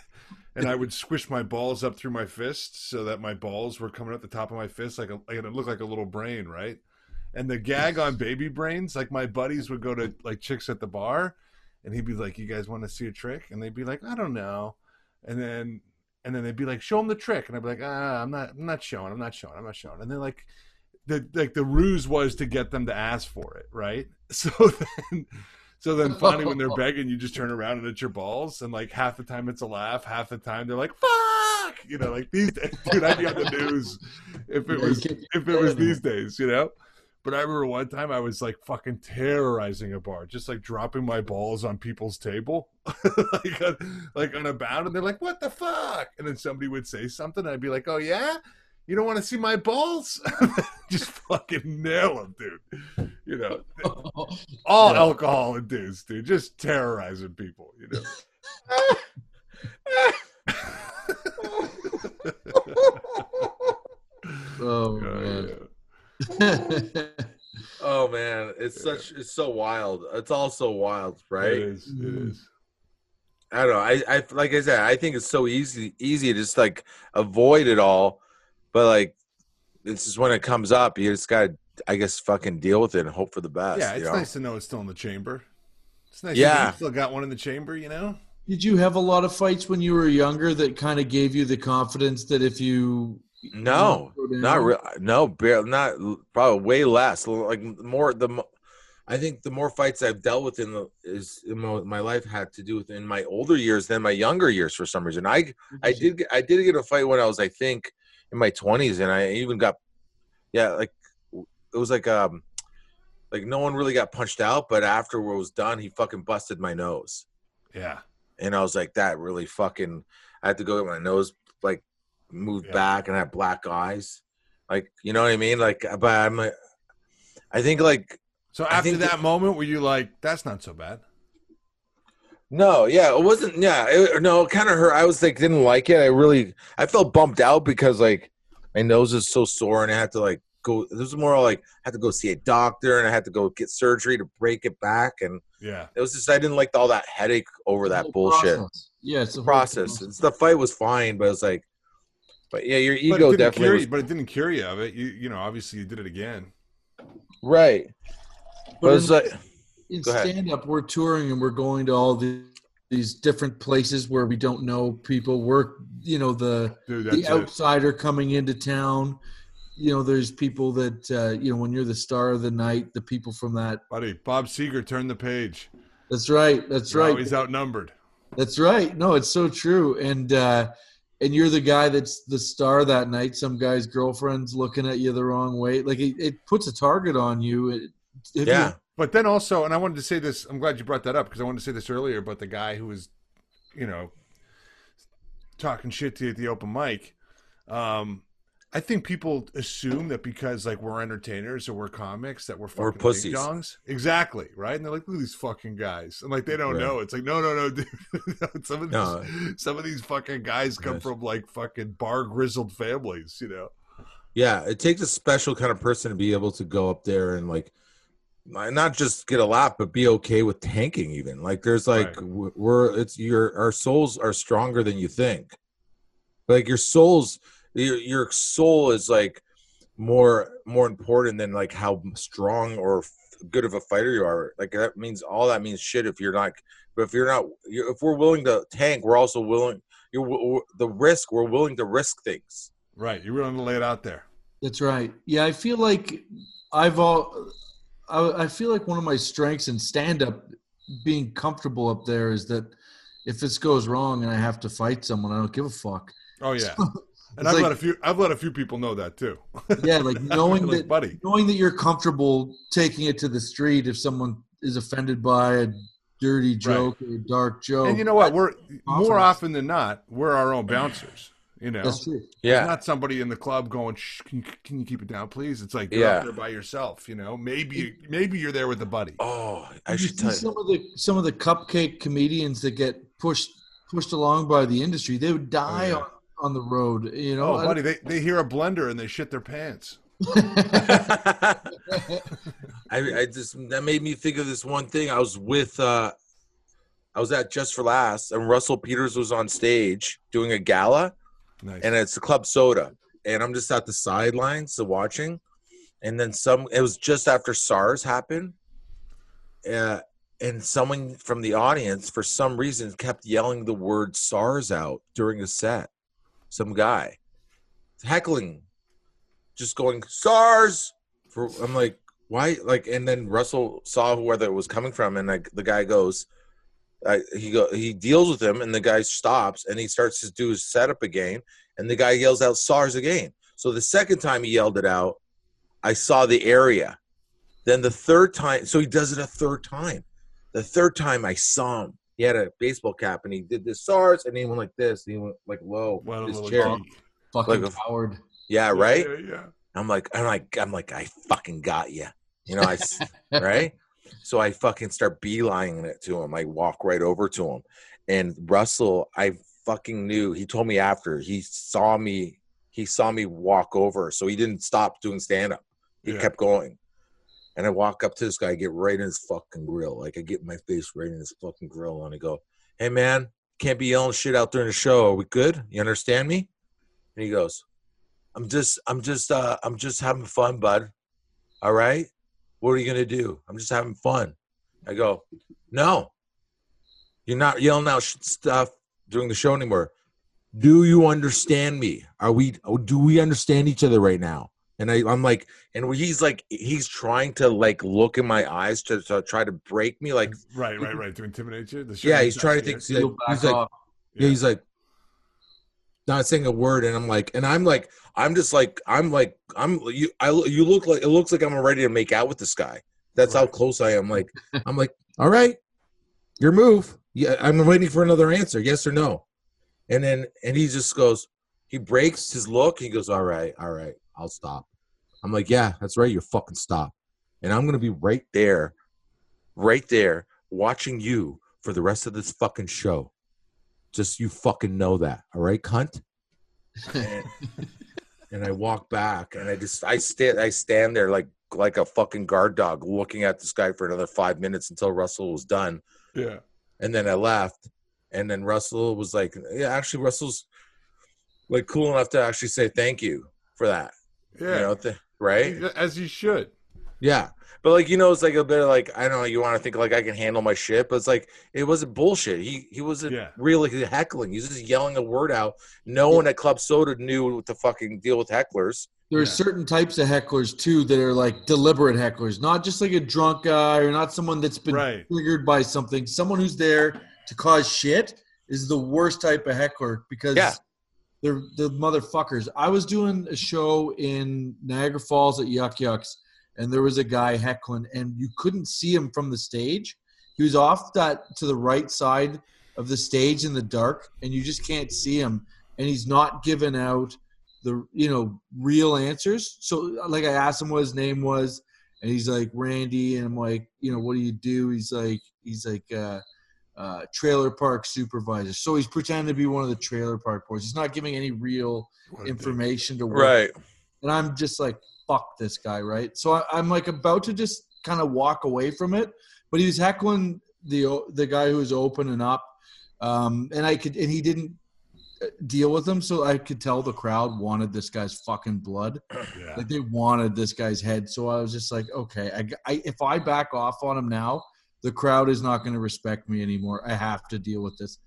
and I would squish my balls up through my fists so that my balls were coming up the top of my fist like a, like it looked like a little brain, right? And the gag on baby brains, like my buddies would go to like chicks at the bar and he'd be like, "You guys want to see a trick?" And they'd be like, "I don't know." And then and then they'd be like, "Show them the trick." And I'd be like, "Ah, I'm not I'm not showing. I'm not showing. I'm not showing." And they're like the like the ruse was to get them to ask for it, right? So then so then finally when they're begging, you just turn around and it's your balls, and like half the time it's a laugh, half the time they're like "fuck," you know, like these days, dude. I'd be on the news if it was if it was these days, you know. But I remember one time I was like fucking terrorizing a bar, just like dropping my balls on people's table, like on, like on a bound, and they're like, "What the fuck?" And then somebody would say something, and I'd be like, "Oh yeah." You don't want to see my balls? just fucking nail them, dude. You know, all Yeah. alcohol induced, dude. Just terrorizing people, you know. Oh man. yeah. Oh man, it's such it's so wild. It's all so wild, right? is. It Mhm. I don't know. I, I like I said, I think it's so easy easy to just like avoid it all, but like it's just when it comes up, you just gotta I guess fucking deal with it and hope for the best. Yeah, you it's know? nice to know it's still in the chamber. It's nice. Yeah. Yeah, still got one in the chamber. You know. Did you have a lot of fights when you were younger that kind of gave you the confidence that if you No, not real. No, barely. Not probably way less. Like more the. mo- I think the more fights I've dealt with in the is in my, my life had to do with in my older years than my younger years for some reason. I I did get, I did get a fight when I was I think in my twenties, and I even got yeah like it was like um like no one really got punched out, but after it was done, he fucking busted my nose, Yeah. and I was like that really fucking. I had to go get my nose like moved Yeah. back, and I had black eyes, like you know what I mean. Like, uh, but I'm a- I think like So after that that- moment, were you like, "That's not so bad"? No, yeah, it wasn't. Yeah, it, no, it kind of hurt. I was like, didn't like it. I really, I felt bumped out because like my nose is so sore, and I had to like go. This was more like I had to go see a doctor, and I had to go get surgery to break it back, and Yeah. it was just I didn't like all that headache over that bullshit process. Yeah, it's the whole process. It's, the fight was fine, but it's like, but yeah, your But ego it didn't definitely cure was you, but it didn't cure you of it. You, you know, obviously you did it again. right. But But it's in- like, in stand up, we're touring and we're going to all the, these different places where we don't know people. We're, you know, the Dude, the that's it. outsider coming into town. You know, there's people that uh, you know when you're the star of the night. The people from that. Buddy, Bob Seger turned the page. That's right. That's Now right. He's outnumbered. That's right. No, it's so true. And uh, and you're the guy that's the star that night. Some guy's girlfriend's looking at you the wrong way. Like it, it puts a target on you. It, if you- Yeah. But then also, and I wanted to say this. I'm glad you brought that up because I wanted to say this earlier. But the guy who was, you know, talking shit to you at the open mic, um, I think people assume that because like we're entertainers or we're comics that we're fucking We're pussies. ding-dongs. Exactly right, and they're like, look at these fucking guys, and like they don't Right. know. It's like no, no, no, dude. some of these, No. some of these fucking guys come Yes. from like fucking bar grizzled families, you know. Yeah, it takes a special kind of person to be able to go up there and like not just get a laugh, but be okay with tanking. Even like there's like Right. we're it's your our souls are stronger than you think. Like your souls, your your soul is like more more important than like how strong or good of a fighter you are. Like that means all that means shit if you're not. But if you're not, you if we're willing to tank, we're also willing. You're w- the risk. We're willing to risk things. Right, you're willing to lay it out there. That's right. Yeah, I feel like I've all. I, I feel like one of my strengths in stand up, being comfortable up there, is that if this goes wrong and I have to fight someone, I don't give a fuck. Oh yeah. And It's I've like- let a few. I've let a few people know that too. Yeah, like knowing Like, that buddy. knowing that you're comfortable taking it to the street if someone is offended by a dirty joke or a dark joke. And you know what? We're more often than not, we're our own bouncers. You know, that's true. There's Yeah, not somebody in the club going, Shh, can, you, "Can you keep it down, please?" It's like you're Yeah. up there by yourself. You know, maybe maybe you're there with a buddy. Oh, I You should see tell you. some of the some of the cupcake comedians that get pushed pushed along by the industry. They would die oh, yeah. on, on the road. You know, Oh, buddy, they they hear a blender and they shit their pants. I, I just that made me think of this one thing. I was with uh I was at Just for Laughs and Russell Peters was on stage doing a gala Nice. and it's the club soda. And I'm just at the sidelines so watching. And then some it was just after SARS happened. Uh and someone from the audience for some reason kept yelling the word SARS out during a set. Some guy heckling, just going SARS. For I'm like, why? Like, and then Russell saw where it was coming from, and like the guy goes, I, he go, he deals with him, and the guy stops, and he starts to do his setup again, and the guy yells out SARS again. So the second time he yelled it out, I saw the area. Then the third time, so he does it a third time. The third time I saw him, he had a baseball cap, and he did this SARS, and he went like this, and he went like low, Well, his chair. geek. fucking like a- coward. Yeah, right. Yeah, yeah. I'm like, I'm like, I'm like, I fucking got you. You know, I s- right. So I fucking start beelining it to him. I walk right over to him, and Russell, I fucking knew. He told me after he saw me. He saw me walk over, so he didn't stop doing stand up. He Yeah. kept going, and I walk up to this guy, I get right in his fucking grill. Like I get my face right in his fucking grill, and I go, "Hey man, can't be yelling shit out during the show. Are we good? You understand me?" And he goes, I'm just I'm just uh I'm just having fun, bud. All right? What are you gonna do? I'm just having fun. I go, no. You're not yelling out stuff during the show anymore. Do you understand me? Are we do we understand each other right now? And I, I'm like, and he's like, he's trying to like look in my eyes to, to try to break me. Like, Right, right, right. To intimidate you. Yeah, he's trying to think. You'll He's like, off. yeah, he's like not saying a word, and I'm like, and I'm like, I'm just like, I'm like, I'm you. I you look like it looks like I'm ready to make out with this guy. That's how close I am. Like, I'm like, all right, your move. Yeah, I'm waiting for another answer, yes or no. And then and he just goes, he breaks his look. He goes, all right, all right, I'll stop. I'm like, yeah, that's right. You're fucking stop. And I'm gonna be right there, right there, watching you for the rest of this fucking show. Just you fucking know that, all right, cunt. And, and I walk back, and I just I stand I stand there like like a fucking guard dog, looking at this guy for another five minutes until Russell was done, Yeah. and then I left. And then Russell was like, "Yeah, actually, Russell's like cool enough to actually say thank you for that." Yeah. You know, th- right? As you should. Yeah. But like you know, it's like a bit of like I don't know. You want to think like I can handle my shit, but it's like it wasn't bullshit. He he wasn't Yeah. really heckling. He's just yelling a word out. No one at Club Soda knew what to fucking deal with hecklers. There are Yeah. certain types of hecklers too that are like deliberate hecklers, not just like a drunk guy or not someone that's been Right. triggered by something. Someone who's there to cause shit is the worst type of heckler because They're the motherfuckers. I was doing a show in Niagara Falls at Yuk Yuk's, and there was a guy heckling, and you couldn't see him from the stage. He was off that to the right side of the stage in the dark, and you just can't see him. And he's not giving out the you know real answers. So like I asked him what his name was, and he's like Randy, and I'm like, you know, what do you do? He's like, he's like. uh uh, trailer park supervisor. So he's pretending to be one of the trailer park boys. He's not giving any real What a dick. information to work. Right. And I'm just like, fuck this guy, right? So I, I'm like about to just kind of walk away from it, but he was heckling the the guy who was opening up, um, and I could and he didn't uh, deal with him, so I could tell the crowd wanted this guy's fucking blood. Yeah. Like they wanted this guy's head. So I was just like, okay, I, I if I back off on him now, the crowd is not going to respect me anymore. I have to deal with this.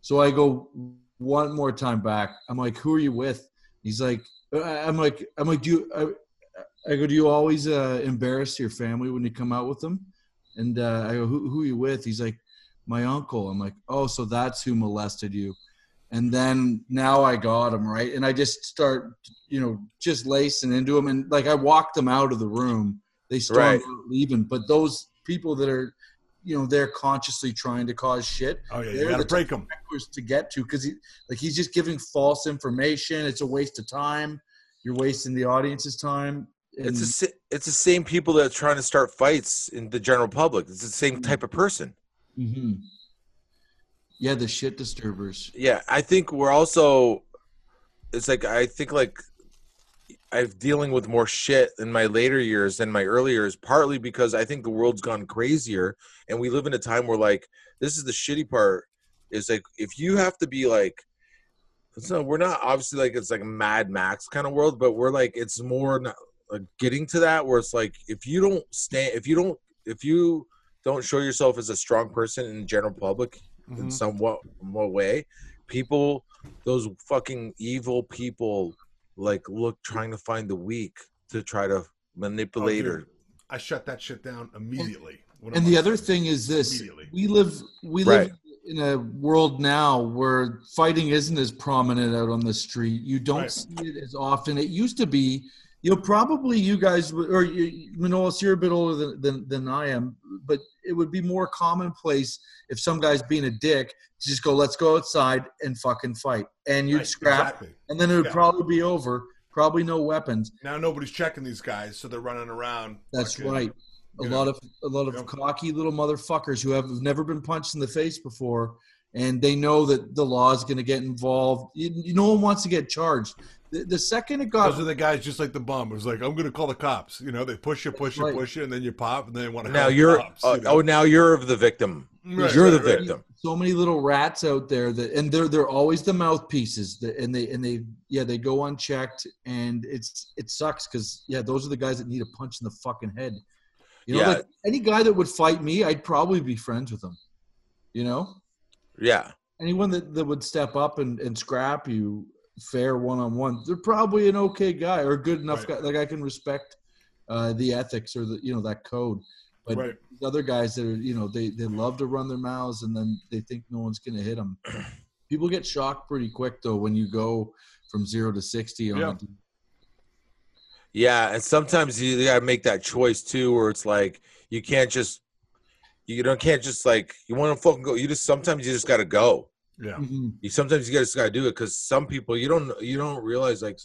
So I go one more time back. I'm like, who are you with? He's like, uh, I'm like, I'm like, do you? I, I go, do you always uh, embarrass your family when you come out with them? And uh, I go, who, who are you with? He's like, my uncle. I'm like, oh, so that's who molested you. And then now I got him right, and I just start, you know, just lacing into him, and like I walked them out of the room. They started Right. leaving, but those people that are, you know, they're consciously trying to cause shit Oh yeah, They're got to the break them. to get to because he like he's just giving false information. It's a waste of time. You're wasting the audience's time. And It's the it's the same people that are trying to start fights in the general public. It's the same type of person. Mm-hmm. yeah, the shit disturbers. Yeah, I think we're also. It's like I think like I'm dealing with more shit in my later years than my earlier years, partly because I think the world's gone crazier, and we live in a time where like this is the shitty part. Is like if you have to be like. So we're not obviously like it's like a Mad Max kind of world, but we're like it's more not, like getting to that where it's like if you don't stand, if you don't, if you don't show yourself as a strong person in the general public, in Mhm. some what, what way people those fucking evil people like look trying to find the weak to try to oh, manipulate Oh, her. I shut that shit down immediately. when And the other stage. thing is this: we live we Right. live in a world now where fighting isn't as prominent out on the street. You don't Right. see it as often. It used to be. You know, probably you guys or you, Manolis, you're a bit older than, than than I am, but it would be more commonplace if some guy's being a dick to just go, "Let's go outside and fucking fight," and you'd Right, scrap, exactly. and then it would Yeah. probably be over. Probably no weapons. Now nobody's checking these guys, so they're running around. That's fucking- right. A lot know. of a lot of Yep. cocky little motherfuckers who have never been punched in the face before, and they know that the law is going to get involved. You, you- no one wants to get charged. The, the second it got Those are the guys just like the bum. It was like, I'm going to call the cops. You know, they push you, push you, Right. push you, and then you pop, and then they want to now you're the cops. uh, you know? oh now you're the victim Right, you're the right, right. victim so many little rats out there that, and they're they're always the mouthpieces, that, and they and they yeah they go unchecked, and it's it sucks because yeah those are the guys that need a punch in the fucking head. You know, Yeah. like any guy that would fight me, I'd probably be friends with him. You know, yeah anyone that, that would step up and, and scrap you fair one on one, they're probably an okay guy or a good enough Right. guy. Like I can respect uh, the ethics or the you know that code. But Right. these other guys that are you know they they love to run their mouths and then they think no one's gonna hit them. People get shocked pretty quick though when you go from zero to sixty on. Yeah. yeah and sometimes you gotta make that choice too where it's like you can't just you don't can't just like you want to fucking go you just sometimes you just gotta go Yeah. Mhm. you sometimes you just gotta do it because some people you don't you don't realize like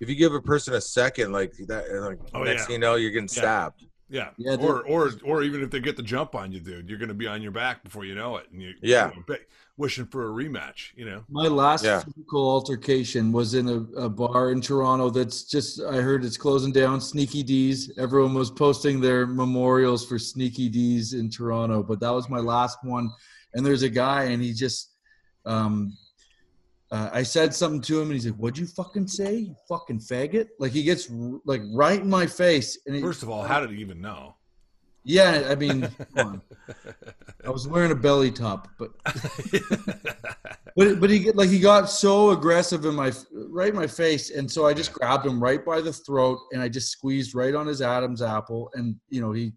if you give a person a second like that like Oh, next yeah. thing you know you're getting Yeah. stabbed Yeah. Yeah, or or or even if they get the jump on you, dude, you're going to be on your back before you know it, and you Yeah. you know, wishing for a rematch. You know. My last Yeah. physical altercation was in a, a bar in Toronto that's just, I heard it's closing down. Sneaky Dee's. Everyone was posting their memorials for Sneaky Dee's in Toronto, but that was my last one. And there's a guy, and he just, um, uh, I said something to him, and he's like, "What'd you fucking say, you fucking faggot?" Like he gets r- like right in my face, and he, First of all, how did he even know? yeah, I mean, come on. I was wearing a belly top, but but but he get like he got so aggressive in my right in my face, and so I just grabbed him right by the throat, and I just squeezed right on his Adam's apple, and you know he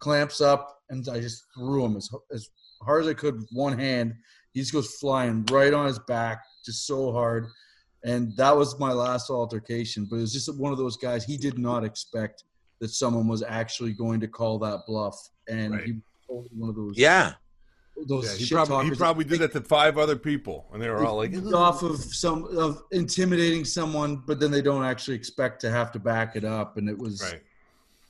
clamps up, and I just threw him as as hard as I could with one hand. He just goes flying right on his back, just so hard, and that was my last altercation. But it was just one of those guys. He did not expect that someone was actually going to call that bluff, and Right. he was one of those Yeah. those Yeah, he probably he probably did that to five other people, and they were all like, off of some of intimidating someone, but then they don't actually expect to have to back it up. And it was, right.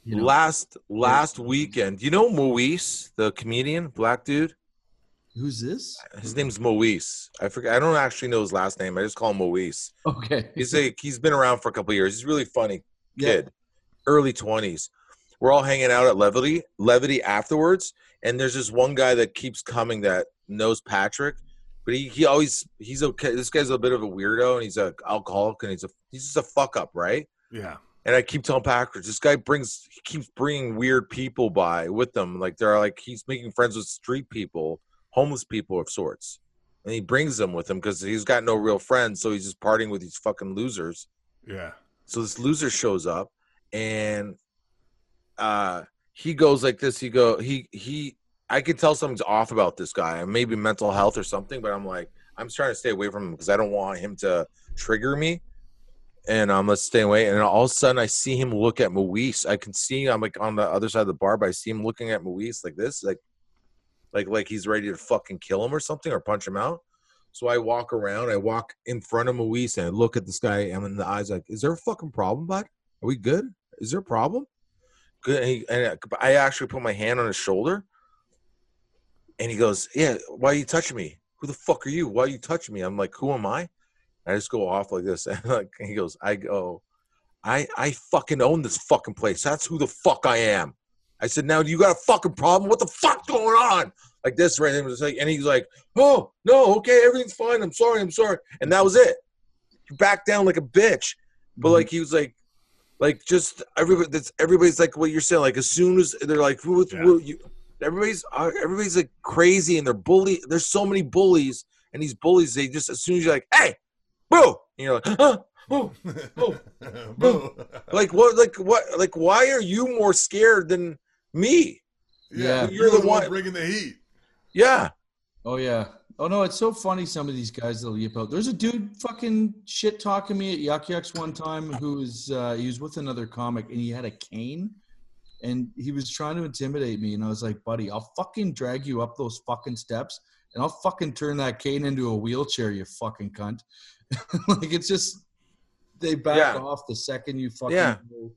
you know, Last last weekend, you know Moise, the comedian, black dude. Who's this? His name's Moise. I forget. I don't actually know his last name. I just call him Moise. Okay, He's a he's been around for a couple of years. He's a really funny Yeah. kid, early twenties. We're all hanging out at Levity, Levity afterwards, and there's this one guy that keeps coming that knows Patrick, but he, he always he's okay. This guy's a bit of a weirdo, and he's a alcoholic, and he's a he's just a fuck up, right? Yeah. And I keep telling Patrick, this guy brings he keeps bringing weird people by with them, like they're like he's making friends with street people, homeless people of sorts, and he brings them with him because he's got no real friends, so he's just partying with these fucking losers. Yeah. So this loser shows up and uh he goes like this. He go he he I could tell something's off about this guy. Maybe mental health or something, but I'm like, I'm trying to stay away from him because I don't want him to trigger me. And um let's stay away. And all of a sudden I see him look at Moise. I can see I'm like on the other side of the bar, but I see him looking at Moise like this, like like like he's ready to fucking kill him or something or punch him out. So I walk around, I walk in front of Moise and I look at this guy. I'm in the eyes like, is there a fucking problem, bud? Are we good? Is there a problem? Good. And, he, and I actually put my hand on his shoulder and he goes, Yeah, why are you touching me? Who the fuck are you? Why are you touching me? I'm like, Who am I? I just go off like this. And like he goes, I go, I I fucking own this fucking place. That's who the fuck I am. I said, now you got a fucking problem? What the fuck's going on? Like this, right? And, it was like, and he's like, oh no, okay, everything's fine. I'm sorry, I'm sorry. And that was it. He backed down like a bitch. But like he was like, like just everybody. That's everybody's like what you're saying. Like as soon as they're like, who, Yeah. who you, everybody's uh, everybody's like crazy and they're bully. There's so many bullies and these bullies. They just as soon as you're like, hey, boo, and you're like, huh, oh, oh. Boo. like what, like what, like why are you more scared than me? yeah, Yeah. you're, You're the, the one one- bringing the heat. Yeah, Oh yeah. Oh no, it's so funny. Some of these guys that'll yip out. There's a dude fucking shit talking me at Yuk Yuk's one time who was uh, he was with another comic and he had a cane and he was trying to intimidate me and I was like, buddy, I'll fucking drag you up those fucking steps and I'll fucking turn that cane into a wheelchair, you fucking cunt. like it's just they back Yeah. off the second you fucking Yeah. go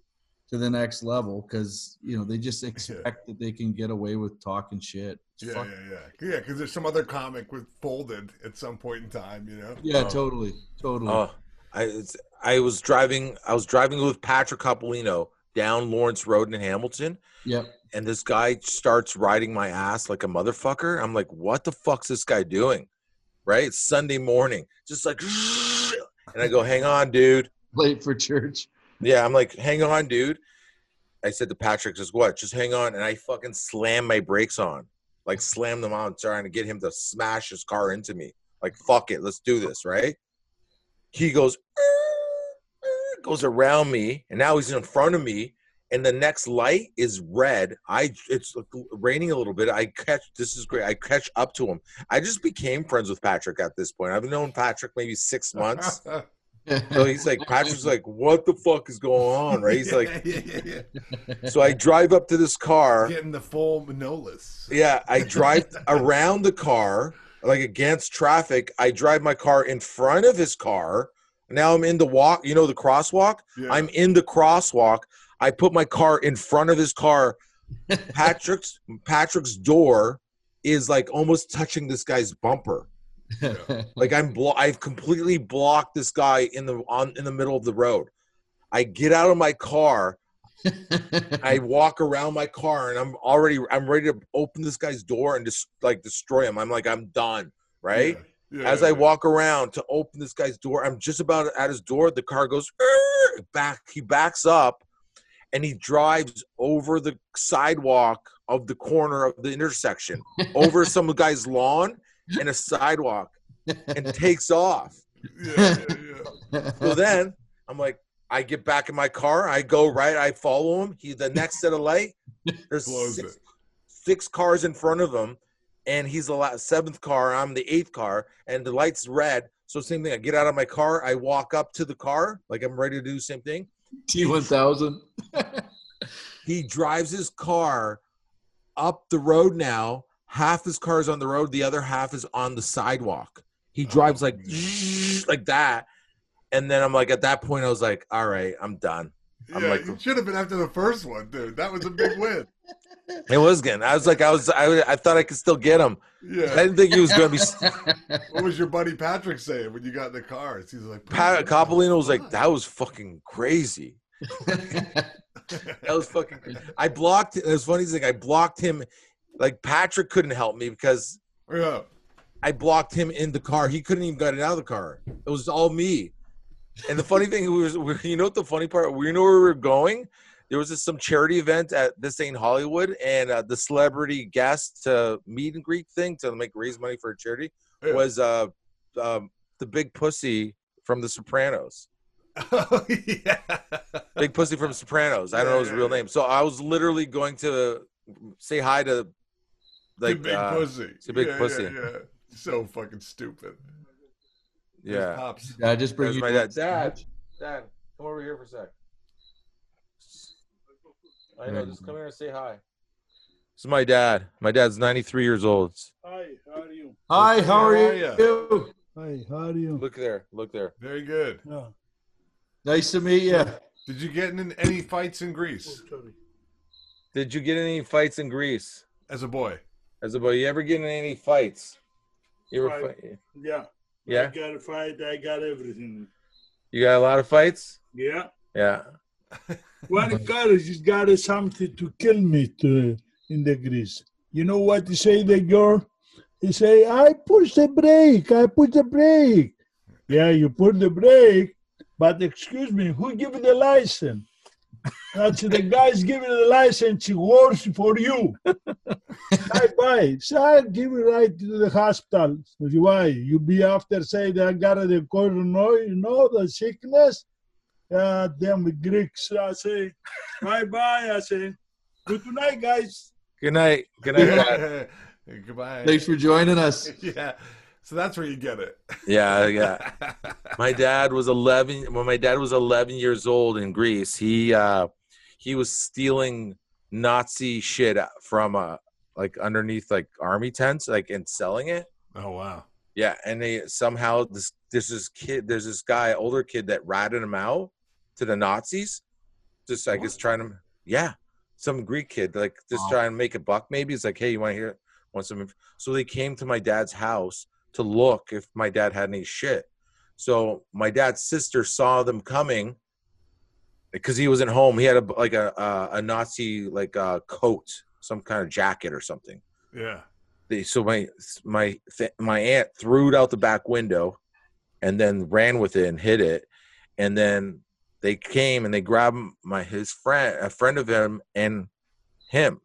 to the next level because you know they just expect that they can get away with talking shit. It's Yeah, fuck- yeah, yeah, yeah. Because there's some other comic with folded at some point in time, you know. Yeah, Oh. totally, totally. Oh, I I was driving. I was driving with Patrick Capolino down Lawrence Road in Hamilton, yep. and this guy starts riding my ass like a motherfucker. I'm like, what the fuck's this guy doing? Right? It's Sunday morning, just like, and I go, hang on, dude. Late for church. Yeah, I'm like, hang on, dude. I said to Patrick, just what? Just hang on. And I fucking slam my brakes on, like slam them on, trying to get him to smash his car into me. Like, fuck it, let's do this, right? He goes, goes around me, and now he's in front of me. And the next light is red. I it's raining a little bit. I catch this is great. I catch up to him. I just became friends with Patrick at this point. I've known Patrick maybe six months. So he's like, Patrick's like, what the fuck is going on? Right? He's like, yeah, yeah, yeah. so I drive up to this car. Getting the full Manolis. Yeah, I drive around the car, like against traffic. I drive my car in front of his car. Now I'm in the walk, you know, the crosswalk. Yeah. I'm in the crosswalk. I put my car in front of his car. Patrick's Patrick's door is like almost touching this guy's bumper. Like I'm blo- I've completely blocked this guy in the on in the middle of the road. I get out of my car, I walk around my car, and I'm already I'm ready to open this guy's door and just like destroy him. I'm like I'm done, right? Yeah, As I yeah. walk around to open this guy's door, I'm just about at his door. The car goes back. He backs up, and he drives over the sidewalk of the corner of the intersection, over some guy's lawn and a sidewalk, and takes off. Yeah, yeah, yeah. So then I'm like, I get back in my car. I go right. I follow him. He the next set of light. There's six, six cars in front of him, and he's the la- seventh car. I'm the eighth car, and the light's red. So same thing. I get out of my car. I walk up to the car, like I'm ready to do the same thing. T1000. He drives his car up the road now. Half his car is on the road. The other half is on the sidewalk. He oh, drives like like that. And then I'm like, at that point, I was like, all right, I'm done. I'm Yeah, like- you should have been after the first one, dude. That was a big win. It was good. I was like, I was, I, I thought I could still get him. Yeah, I didn't think he was going to be. What was your buddy Patrick saying when you got in the car? He's like, Pat Coppolino was like, that was fucking crazy. That was fucking. I blocked. It was funny thing. I blocked him. Like Patrick couldn't help me because Yeah. I blocked him in the car. He couldn't even get it out of the car. It was all me. And the funny thing was, you know what the funny part? We know where we were going. There was this, some charity event at this ain't Hollywood, and uh, the celebrity guest to meet and greet thing to make raise money for a charity Yeah. was uh, um, the big pussy from The Sopranos. Oh, yeah. Big pussy from Sopranos. I don't know his Yeah, real name. So I was literally going to say hi to, like, big uh, pussy. it's a big yeah, pussy. Yeah, yeah. So fucking stupid. There's yeah. Pops. I just bring you my dad. Dad, Dad, come over here for a sec. I know. Just come here and say hi. This is my dad. My dad's 93 years old. Hi, how are you? Hi, how are How you? Hi, how are you? Look there. Look there. Very good. Yeah. Nice to meet you. Did you get in any fights in Greece. Did you get in any fights in Greece as a boy? As a boy? You ever get in any fights? You ever Fight. fight? Yeah. Yeah. I got a fight. I got everything. You got a lot of fights? Yeah. Yeah. One car has got something to kill me to, in the grease. You know what he say, the girl? He say, I push the brake. I push the brake. Yeah, you put the brake, but excuse me, who give you the license? That's the guy's giving the license. He works for you. bye bye. So I give you right to the hospital. Why? You be after say that I got the corona, you know, the sickness. Yeah, them Greeks. I say, bye bye. I say, good night, guys. Good night. Good night. Goodbye. Thanks for joining us. yeah. So that's where you get it. yeah. Yeah. my dad was 11 when my dad was 11 years old in greece he uh he was stealing nazi shit from uh like underneath like army tents like and selling it oh wow. yeah and they somehow this there's this kid there's this guy older kid that ratted him out to the nazis just like is trying to yeah some greek kid like just Wow. trying to make a buck maybe it's like hey you want to hear want some inf-" so they came to my dad's house to look if my dad had any shit so my dad's sister saw them coming because he was at home. He had a like a a, a Nazi like uh, coat, some kind of jacket or something. Yeah. They, so my my th- my aunt threw it out the back window, and then ran with it and hid it, and then they came and they grabbed my his friend a friend of him and him,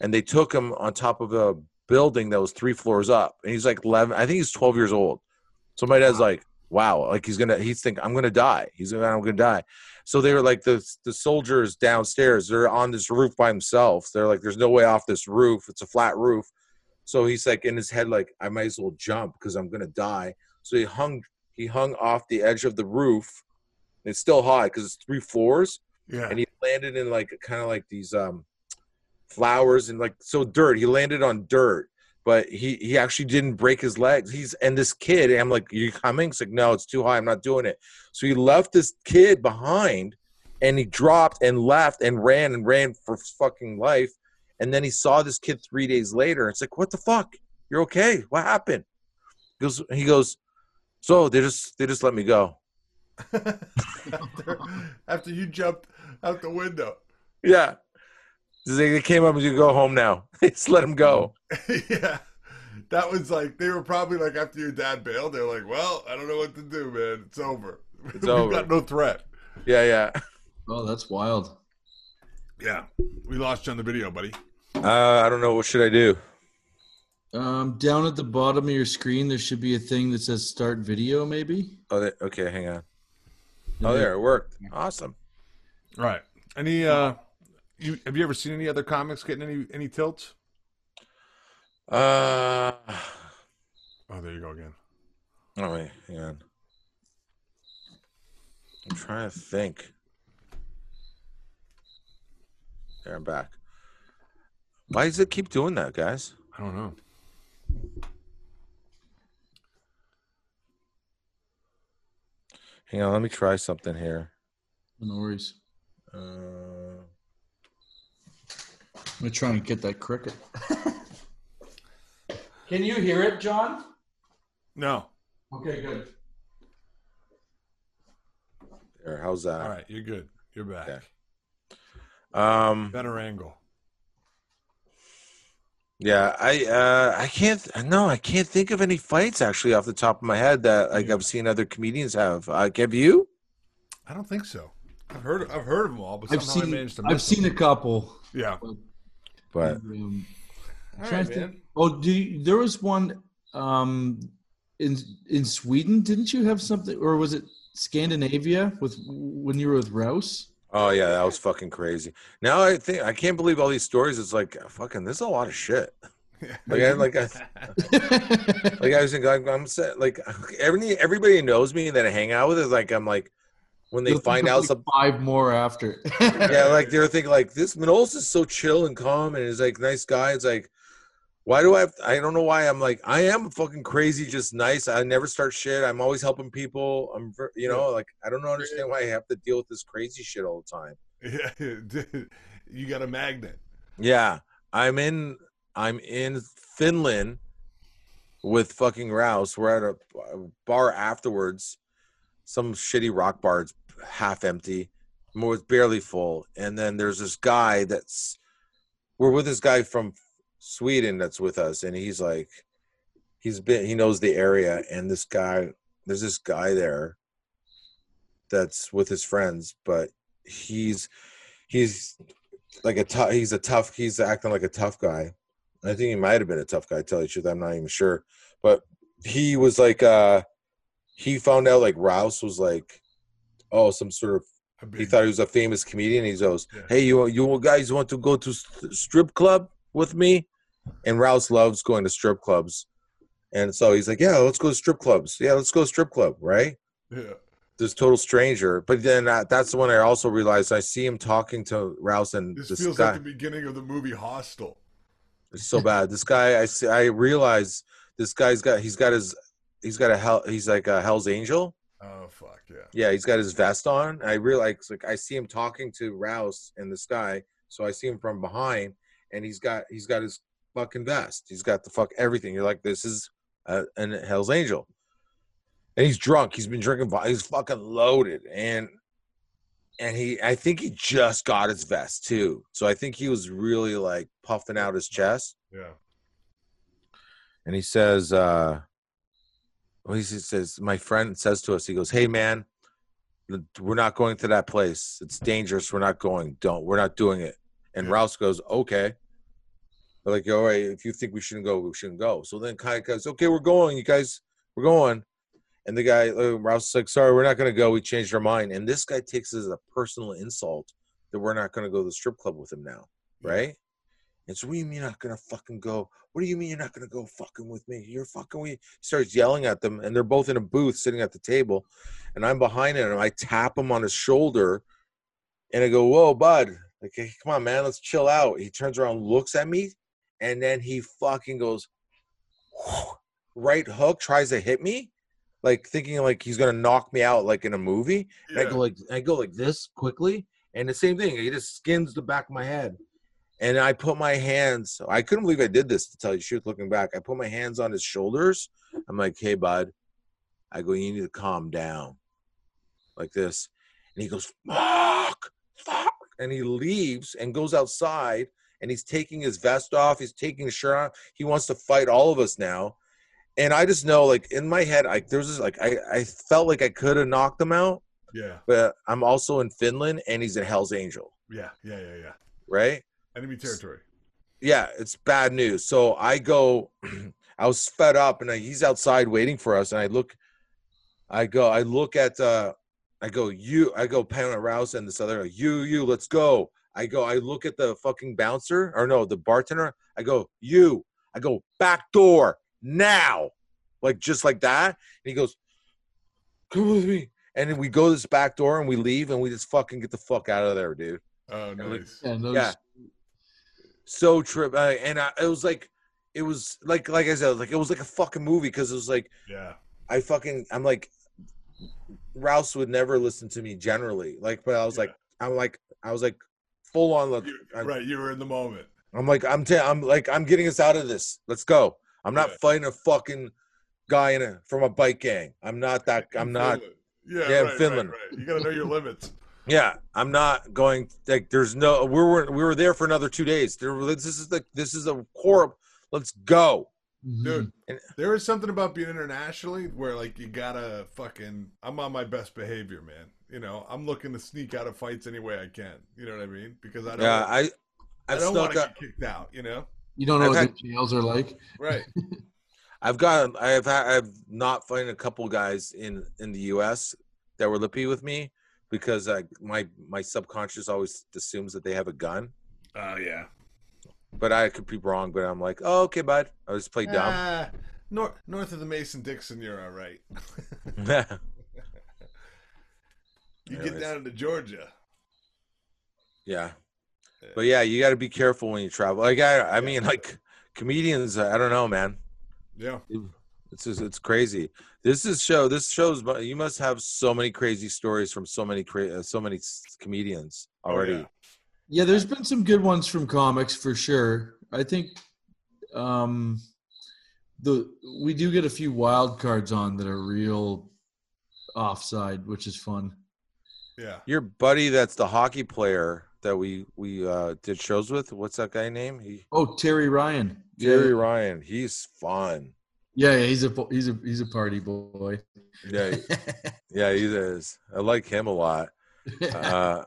and they took him on top of a building that was three floors up, and he's like eleven. I think he's twelve years old. So my dad's like, wow, like he's gonna he's think I'm gonna die. He's gonna I'm gonna die. So they were like the the soldiers downstairs. They're on this roof by themselves. They're like, there's no way off this roof. It's a flat roof. So he's like in his head, like I might as well jump because I'm gonna die. So he hung he hung off the edge of the roof. It's still high because it's three floors, Yeah. and he landed in like kind of like these um flowers and like so dirt. He landed on dirt, but he he actually didn't break his legs. He's and this kid, and I'm like, you coming? He's like, no, it's too high. I'm not doing it. So he left this kid behind, and he dropped and left and ran and ran for fucking life. And then he saw this kid three days later. It's like, what the fuck? You're okay? What happened? He goes, he goes. So they just they just let me go. after, after you jumped out the window. Yeah. They they came up and you go home now. Just let him go. yeah. that was like they were probably like after your dad bailed, they're like, "Well, I don't know what to do, man. It's over. It's We've over." got no threat." Yeah, yeah. Oh, that's wild. Yeah, we lost you on the video, buddy. Uh, I don't know. What should I do? Um, down at the bottom of your screen, there should be a thing that says "Start Video." Maybe. Oh, there, okay. Hang on. Oh, there it worked. Awesome. All right. Any uh, you have you ever seen any other comics getting any any tilts? Uh, Oh, there you go again. oh wait, hang on. I'm trying to think. There, I'm back. Why does it keep doing that, guys? I don't know. Hang on, let me try something here. No worries. Uh, I'm gonna try and get that cricket. Can you hear it, John? No. Okay, good. there, how's that? All right, you're good. You're back. Okay. Um, Better angle. yeah, I uh, I can't. No, I can't think of any fights actually off the top of my head that like I've seen other comedians have. Uh, have you? I don't think so. I've heard I've heard of them all, but I've somehow I seen. managed to I've miss seen a couple. Yeah. But Um, right, to Oh, do you, there was one um, in in Sweden? Didn't you have something, or was it Scandinavia with when you were with Rouse? oh yeah, that was fucking crazy. Now I think I can't believe all these stories. It's like fucking. There's a lot of shit. Like I like I like I was thinking like I'm sa- like every everybody knows me that I hang out with is like I'm like when they You'll find out like, some five more after. yeah, like they're thinking like this Manolis is so chill and calm and he's like nice guy. It's like why do I have I don't know why I'm like I am fucking crazy, just nice. I never start shit. I'm always helping people. I'm you know, like I don't understand why I have to deal with this crazy shit all the time. Yeah, you got a magnet. Yeah. I'm in I'm in Finland with fucking Rouse. We're at a a bar afterwards. Some shitty rock bar. It's half empty. More it's barely full. And then there's this guy that's we're with this guy from Sweden that's with us, and he's like he's been he knows the area, and this guy there's this guy there that's with his friends, but he's he's like a tough he's a tough he's acting like a tough guy. I think he might have been a tough guy, to tell you the truth. I'm not even sure. But he was like uh he found out like Rouse was like oh some sort of he thought he was a famous comedian. He goes, Yeah. "Hey, you you guys want to go to st- strip club with me?" And Rouse loves going to strip clubs, and so he's like, "Yeah, let's go to strip clubs. Yeah, let's go to strip club." Right? yeah. This total stranger, but then uh, that's when I also realized I see him talking to Rouse and This, this, feels guy. like the beginning of the movie Hostel. It's so bad. This guy, I see, I realize this guy's got he's got his he's got a hell he's like a Hell's Angel. Oh fuck yeah. Yeah, he's got his vest on. I realize like I see him talking to Rouse in the sky, so I see him from behind, and he's got he's got his fucking vest. He's got the fuck everything. You're like, this is a, an Hell's Angel, and he's drunk. He's been drinking. He's fucking loaded, and and he I think he just got his vest too. So I think he was really like puffing out his chest Yeah. and he says, uh, he says, my friend says to us, he goes, Hey man, we're not going to that place. It's dangerous. We're not going. Don't, we're not doing it. And. Rouse goes, Okay. They're like, all right, if you think we shouldn't go, we shouldn't go. So then Kai goes, Okay, we're going, you guys, we're going. And the guy, uh, Rouse is like, Sorry, we're not going to go. We changed our mind. And this guy takes it as a personal insult that we're not going to go to the strip club with him now. Right. And so, what do you mean you're not gonna fucking go? What do you mean you're not gonna go fucking with me? You're fucking we He starts yelling at them, and they're both in a booth sitting at the table, and I'm behind him, and I tap him on his shoulder, and I go, "Whoa, bud! Like, hey, come on, man, let's chill out." He turns around, looks at me, and then he fucking goes, right hook, tries to hit me, like thinking like he's gonna knock me out, like in a movie. And I go like I go like this quickly, and the same thing. He just skins the back of my head, and I put my hands. I couldn't believe I did this. To tell you the truth, looking back, I put my hands on his shoulders. I'm like, "Hey, bud," I go, "You need to calm down," like this, and he goes, "Fuck, fuck," and he leaves and goes outside, and he's taking his vest off. He's taking his shirt off. He wants to fight all of us now. And I just know, like in my head, like there's this, like I, I felt like I could have knocked him out, Yeah, but I'm also in Finland and he's in Hell's Angel, yeah, yeah, yeah, yeah. right? Enemy territory. yeah, it's bad news. So I go, I was fed up, and I, he's outside waiting for us, and I look, I go, I look at, uh, I go, you, I go, Pamela Rouse and this other, you, you, let's go. I go, I look at the fucking bouncer, or no, the bartender. I go, you, I go, back door now, like just like that. And he goes, come with me. And then we go this back door and we leave and we just fucking get the fuck out of there, dude Oh, we- nice. Yeah, those, Yeah. So trip uh, and I, it was like it was like like i said like it was like a fucking movie because it was like Yeah, i fucking i'm like rouse would never listen to me generally like but i was like i'm like i was like full on like I- right. You were in the moment. i'm like i'm ta- i'm like i'm getting us out of this let's go i'm not Yeah. fighting a fucking guy in a from a bike gang i'm not that i'm not Finland. Yeah, Yeah, in right, Finland. Right, right. You got to know your limits. Yeah i'm not going like there's no we were we were there for another two days there this is the this is a core let's go Mhm. Dude, And- there is something about being internationally where like you gotta fucking I'm on my best behavior, man. You know, I'm looking to sneak out of fights any way I can. You know what I mean? Because I don't yeah i I i've don't want to get kicked out, you know? You don't know I've what had- the jails are like. Right. I've got I've had I've not fighting a couple guys in in the U.S. that were lippy with me because I my my subconscious always assumes that they have a gun, Oh yeah. but I could be wrong. But I'm like, oh okay, bud. I just play dumb. Ah, north north of the Mason Dixon, you're all right. you get down into Georgia. yeah, but yeah, you got to be careful when you travel. Like I I mean like comedians. I don't know, man. Yeah. It's just, it's crazy. This is show. This shows. You must have so many crazy stories from so many cra- uh, so many s- comedians Oh, already. yeah. Yeah, there's been some good ones from comics for sure. I think um the we do get a few wild cards on that are real offside, which is fun. Yeah. Your buddy that's the hockey player that we we uh did shows with, what's that guy name? He Oh, Terry Ryan. Jerry Yeah, Ryan. He's fun. Yeah, yeah, he's a he's a he's a party boy. Yeah, yeah, he is. I like him a lot. Uh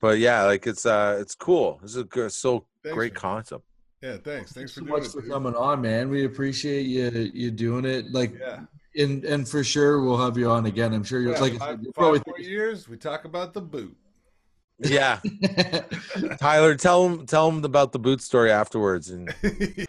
but yeah, like it's uh it's cool. This is a good, so Thanks, great man. concept. Yeah, thanks. Thanks Thanks for so doing much it. for dude. coming on, man. We appreciate you you doing it. Like, Yeah. and and for sure we'll have you on again. I'm sure you'll yeah like. Five, said, five probably more years, we talk about the boot. Yeah. Tyler, tell him tell him about the boot story afterwards and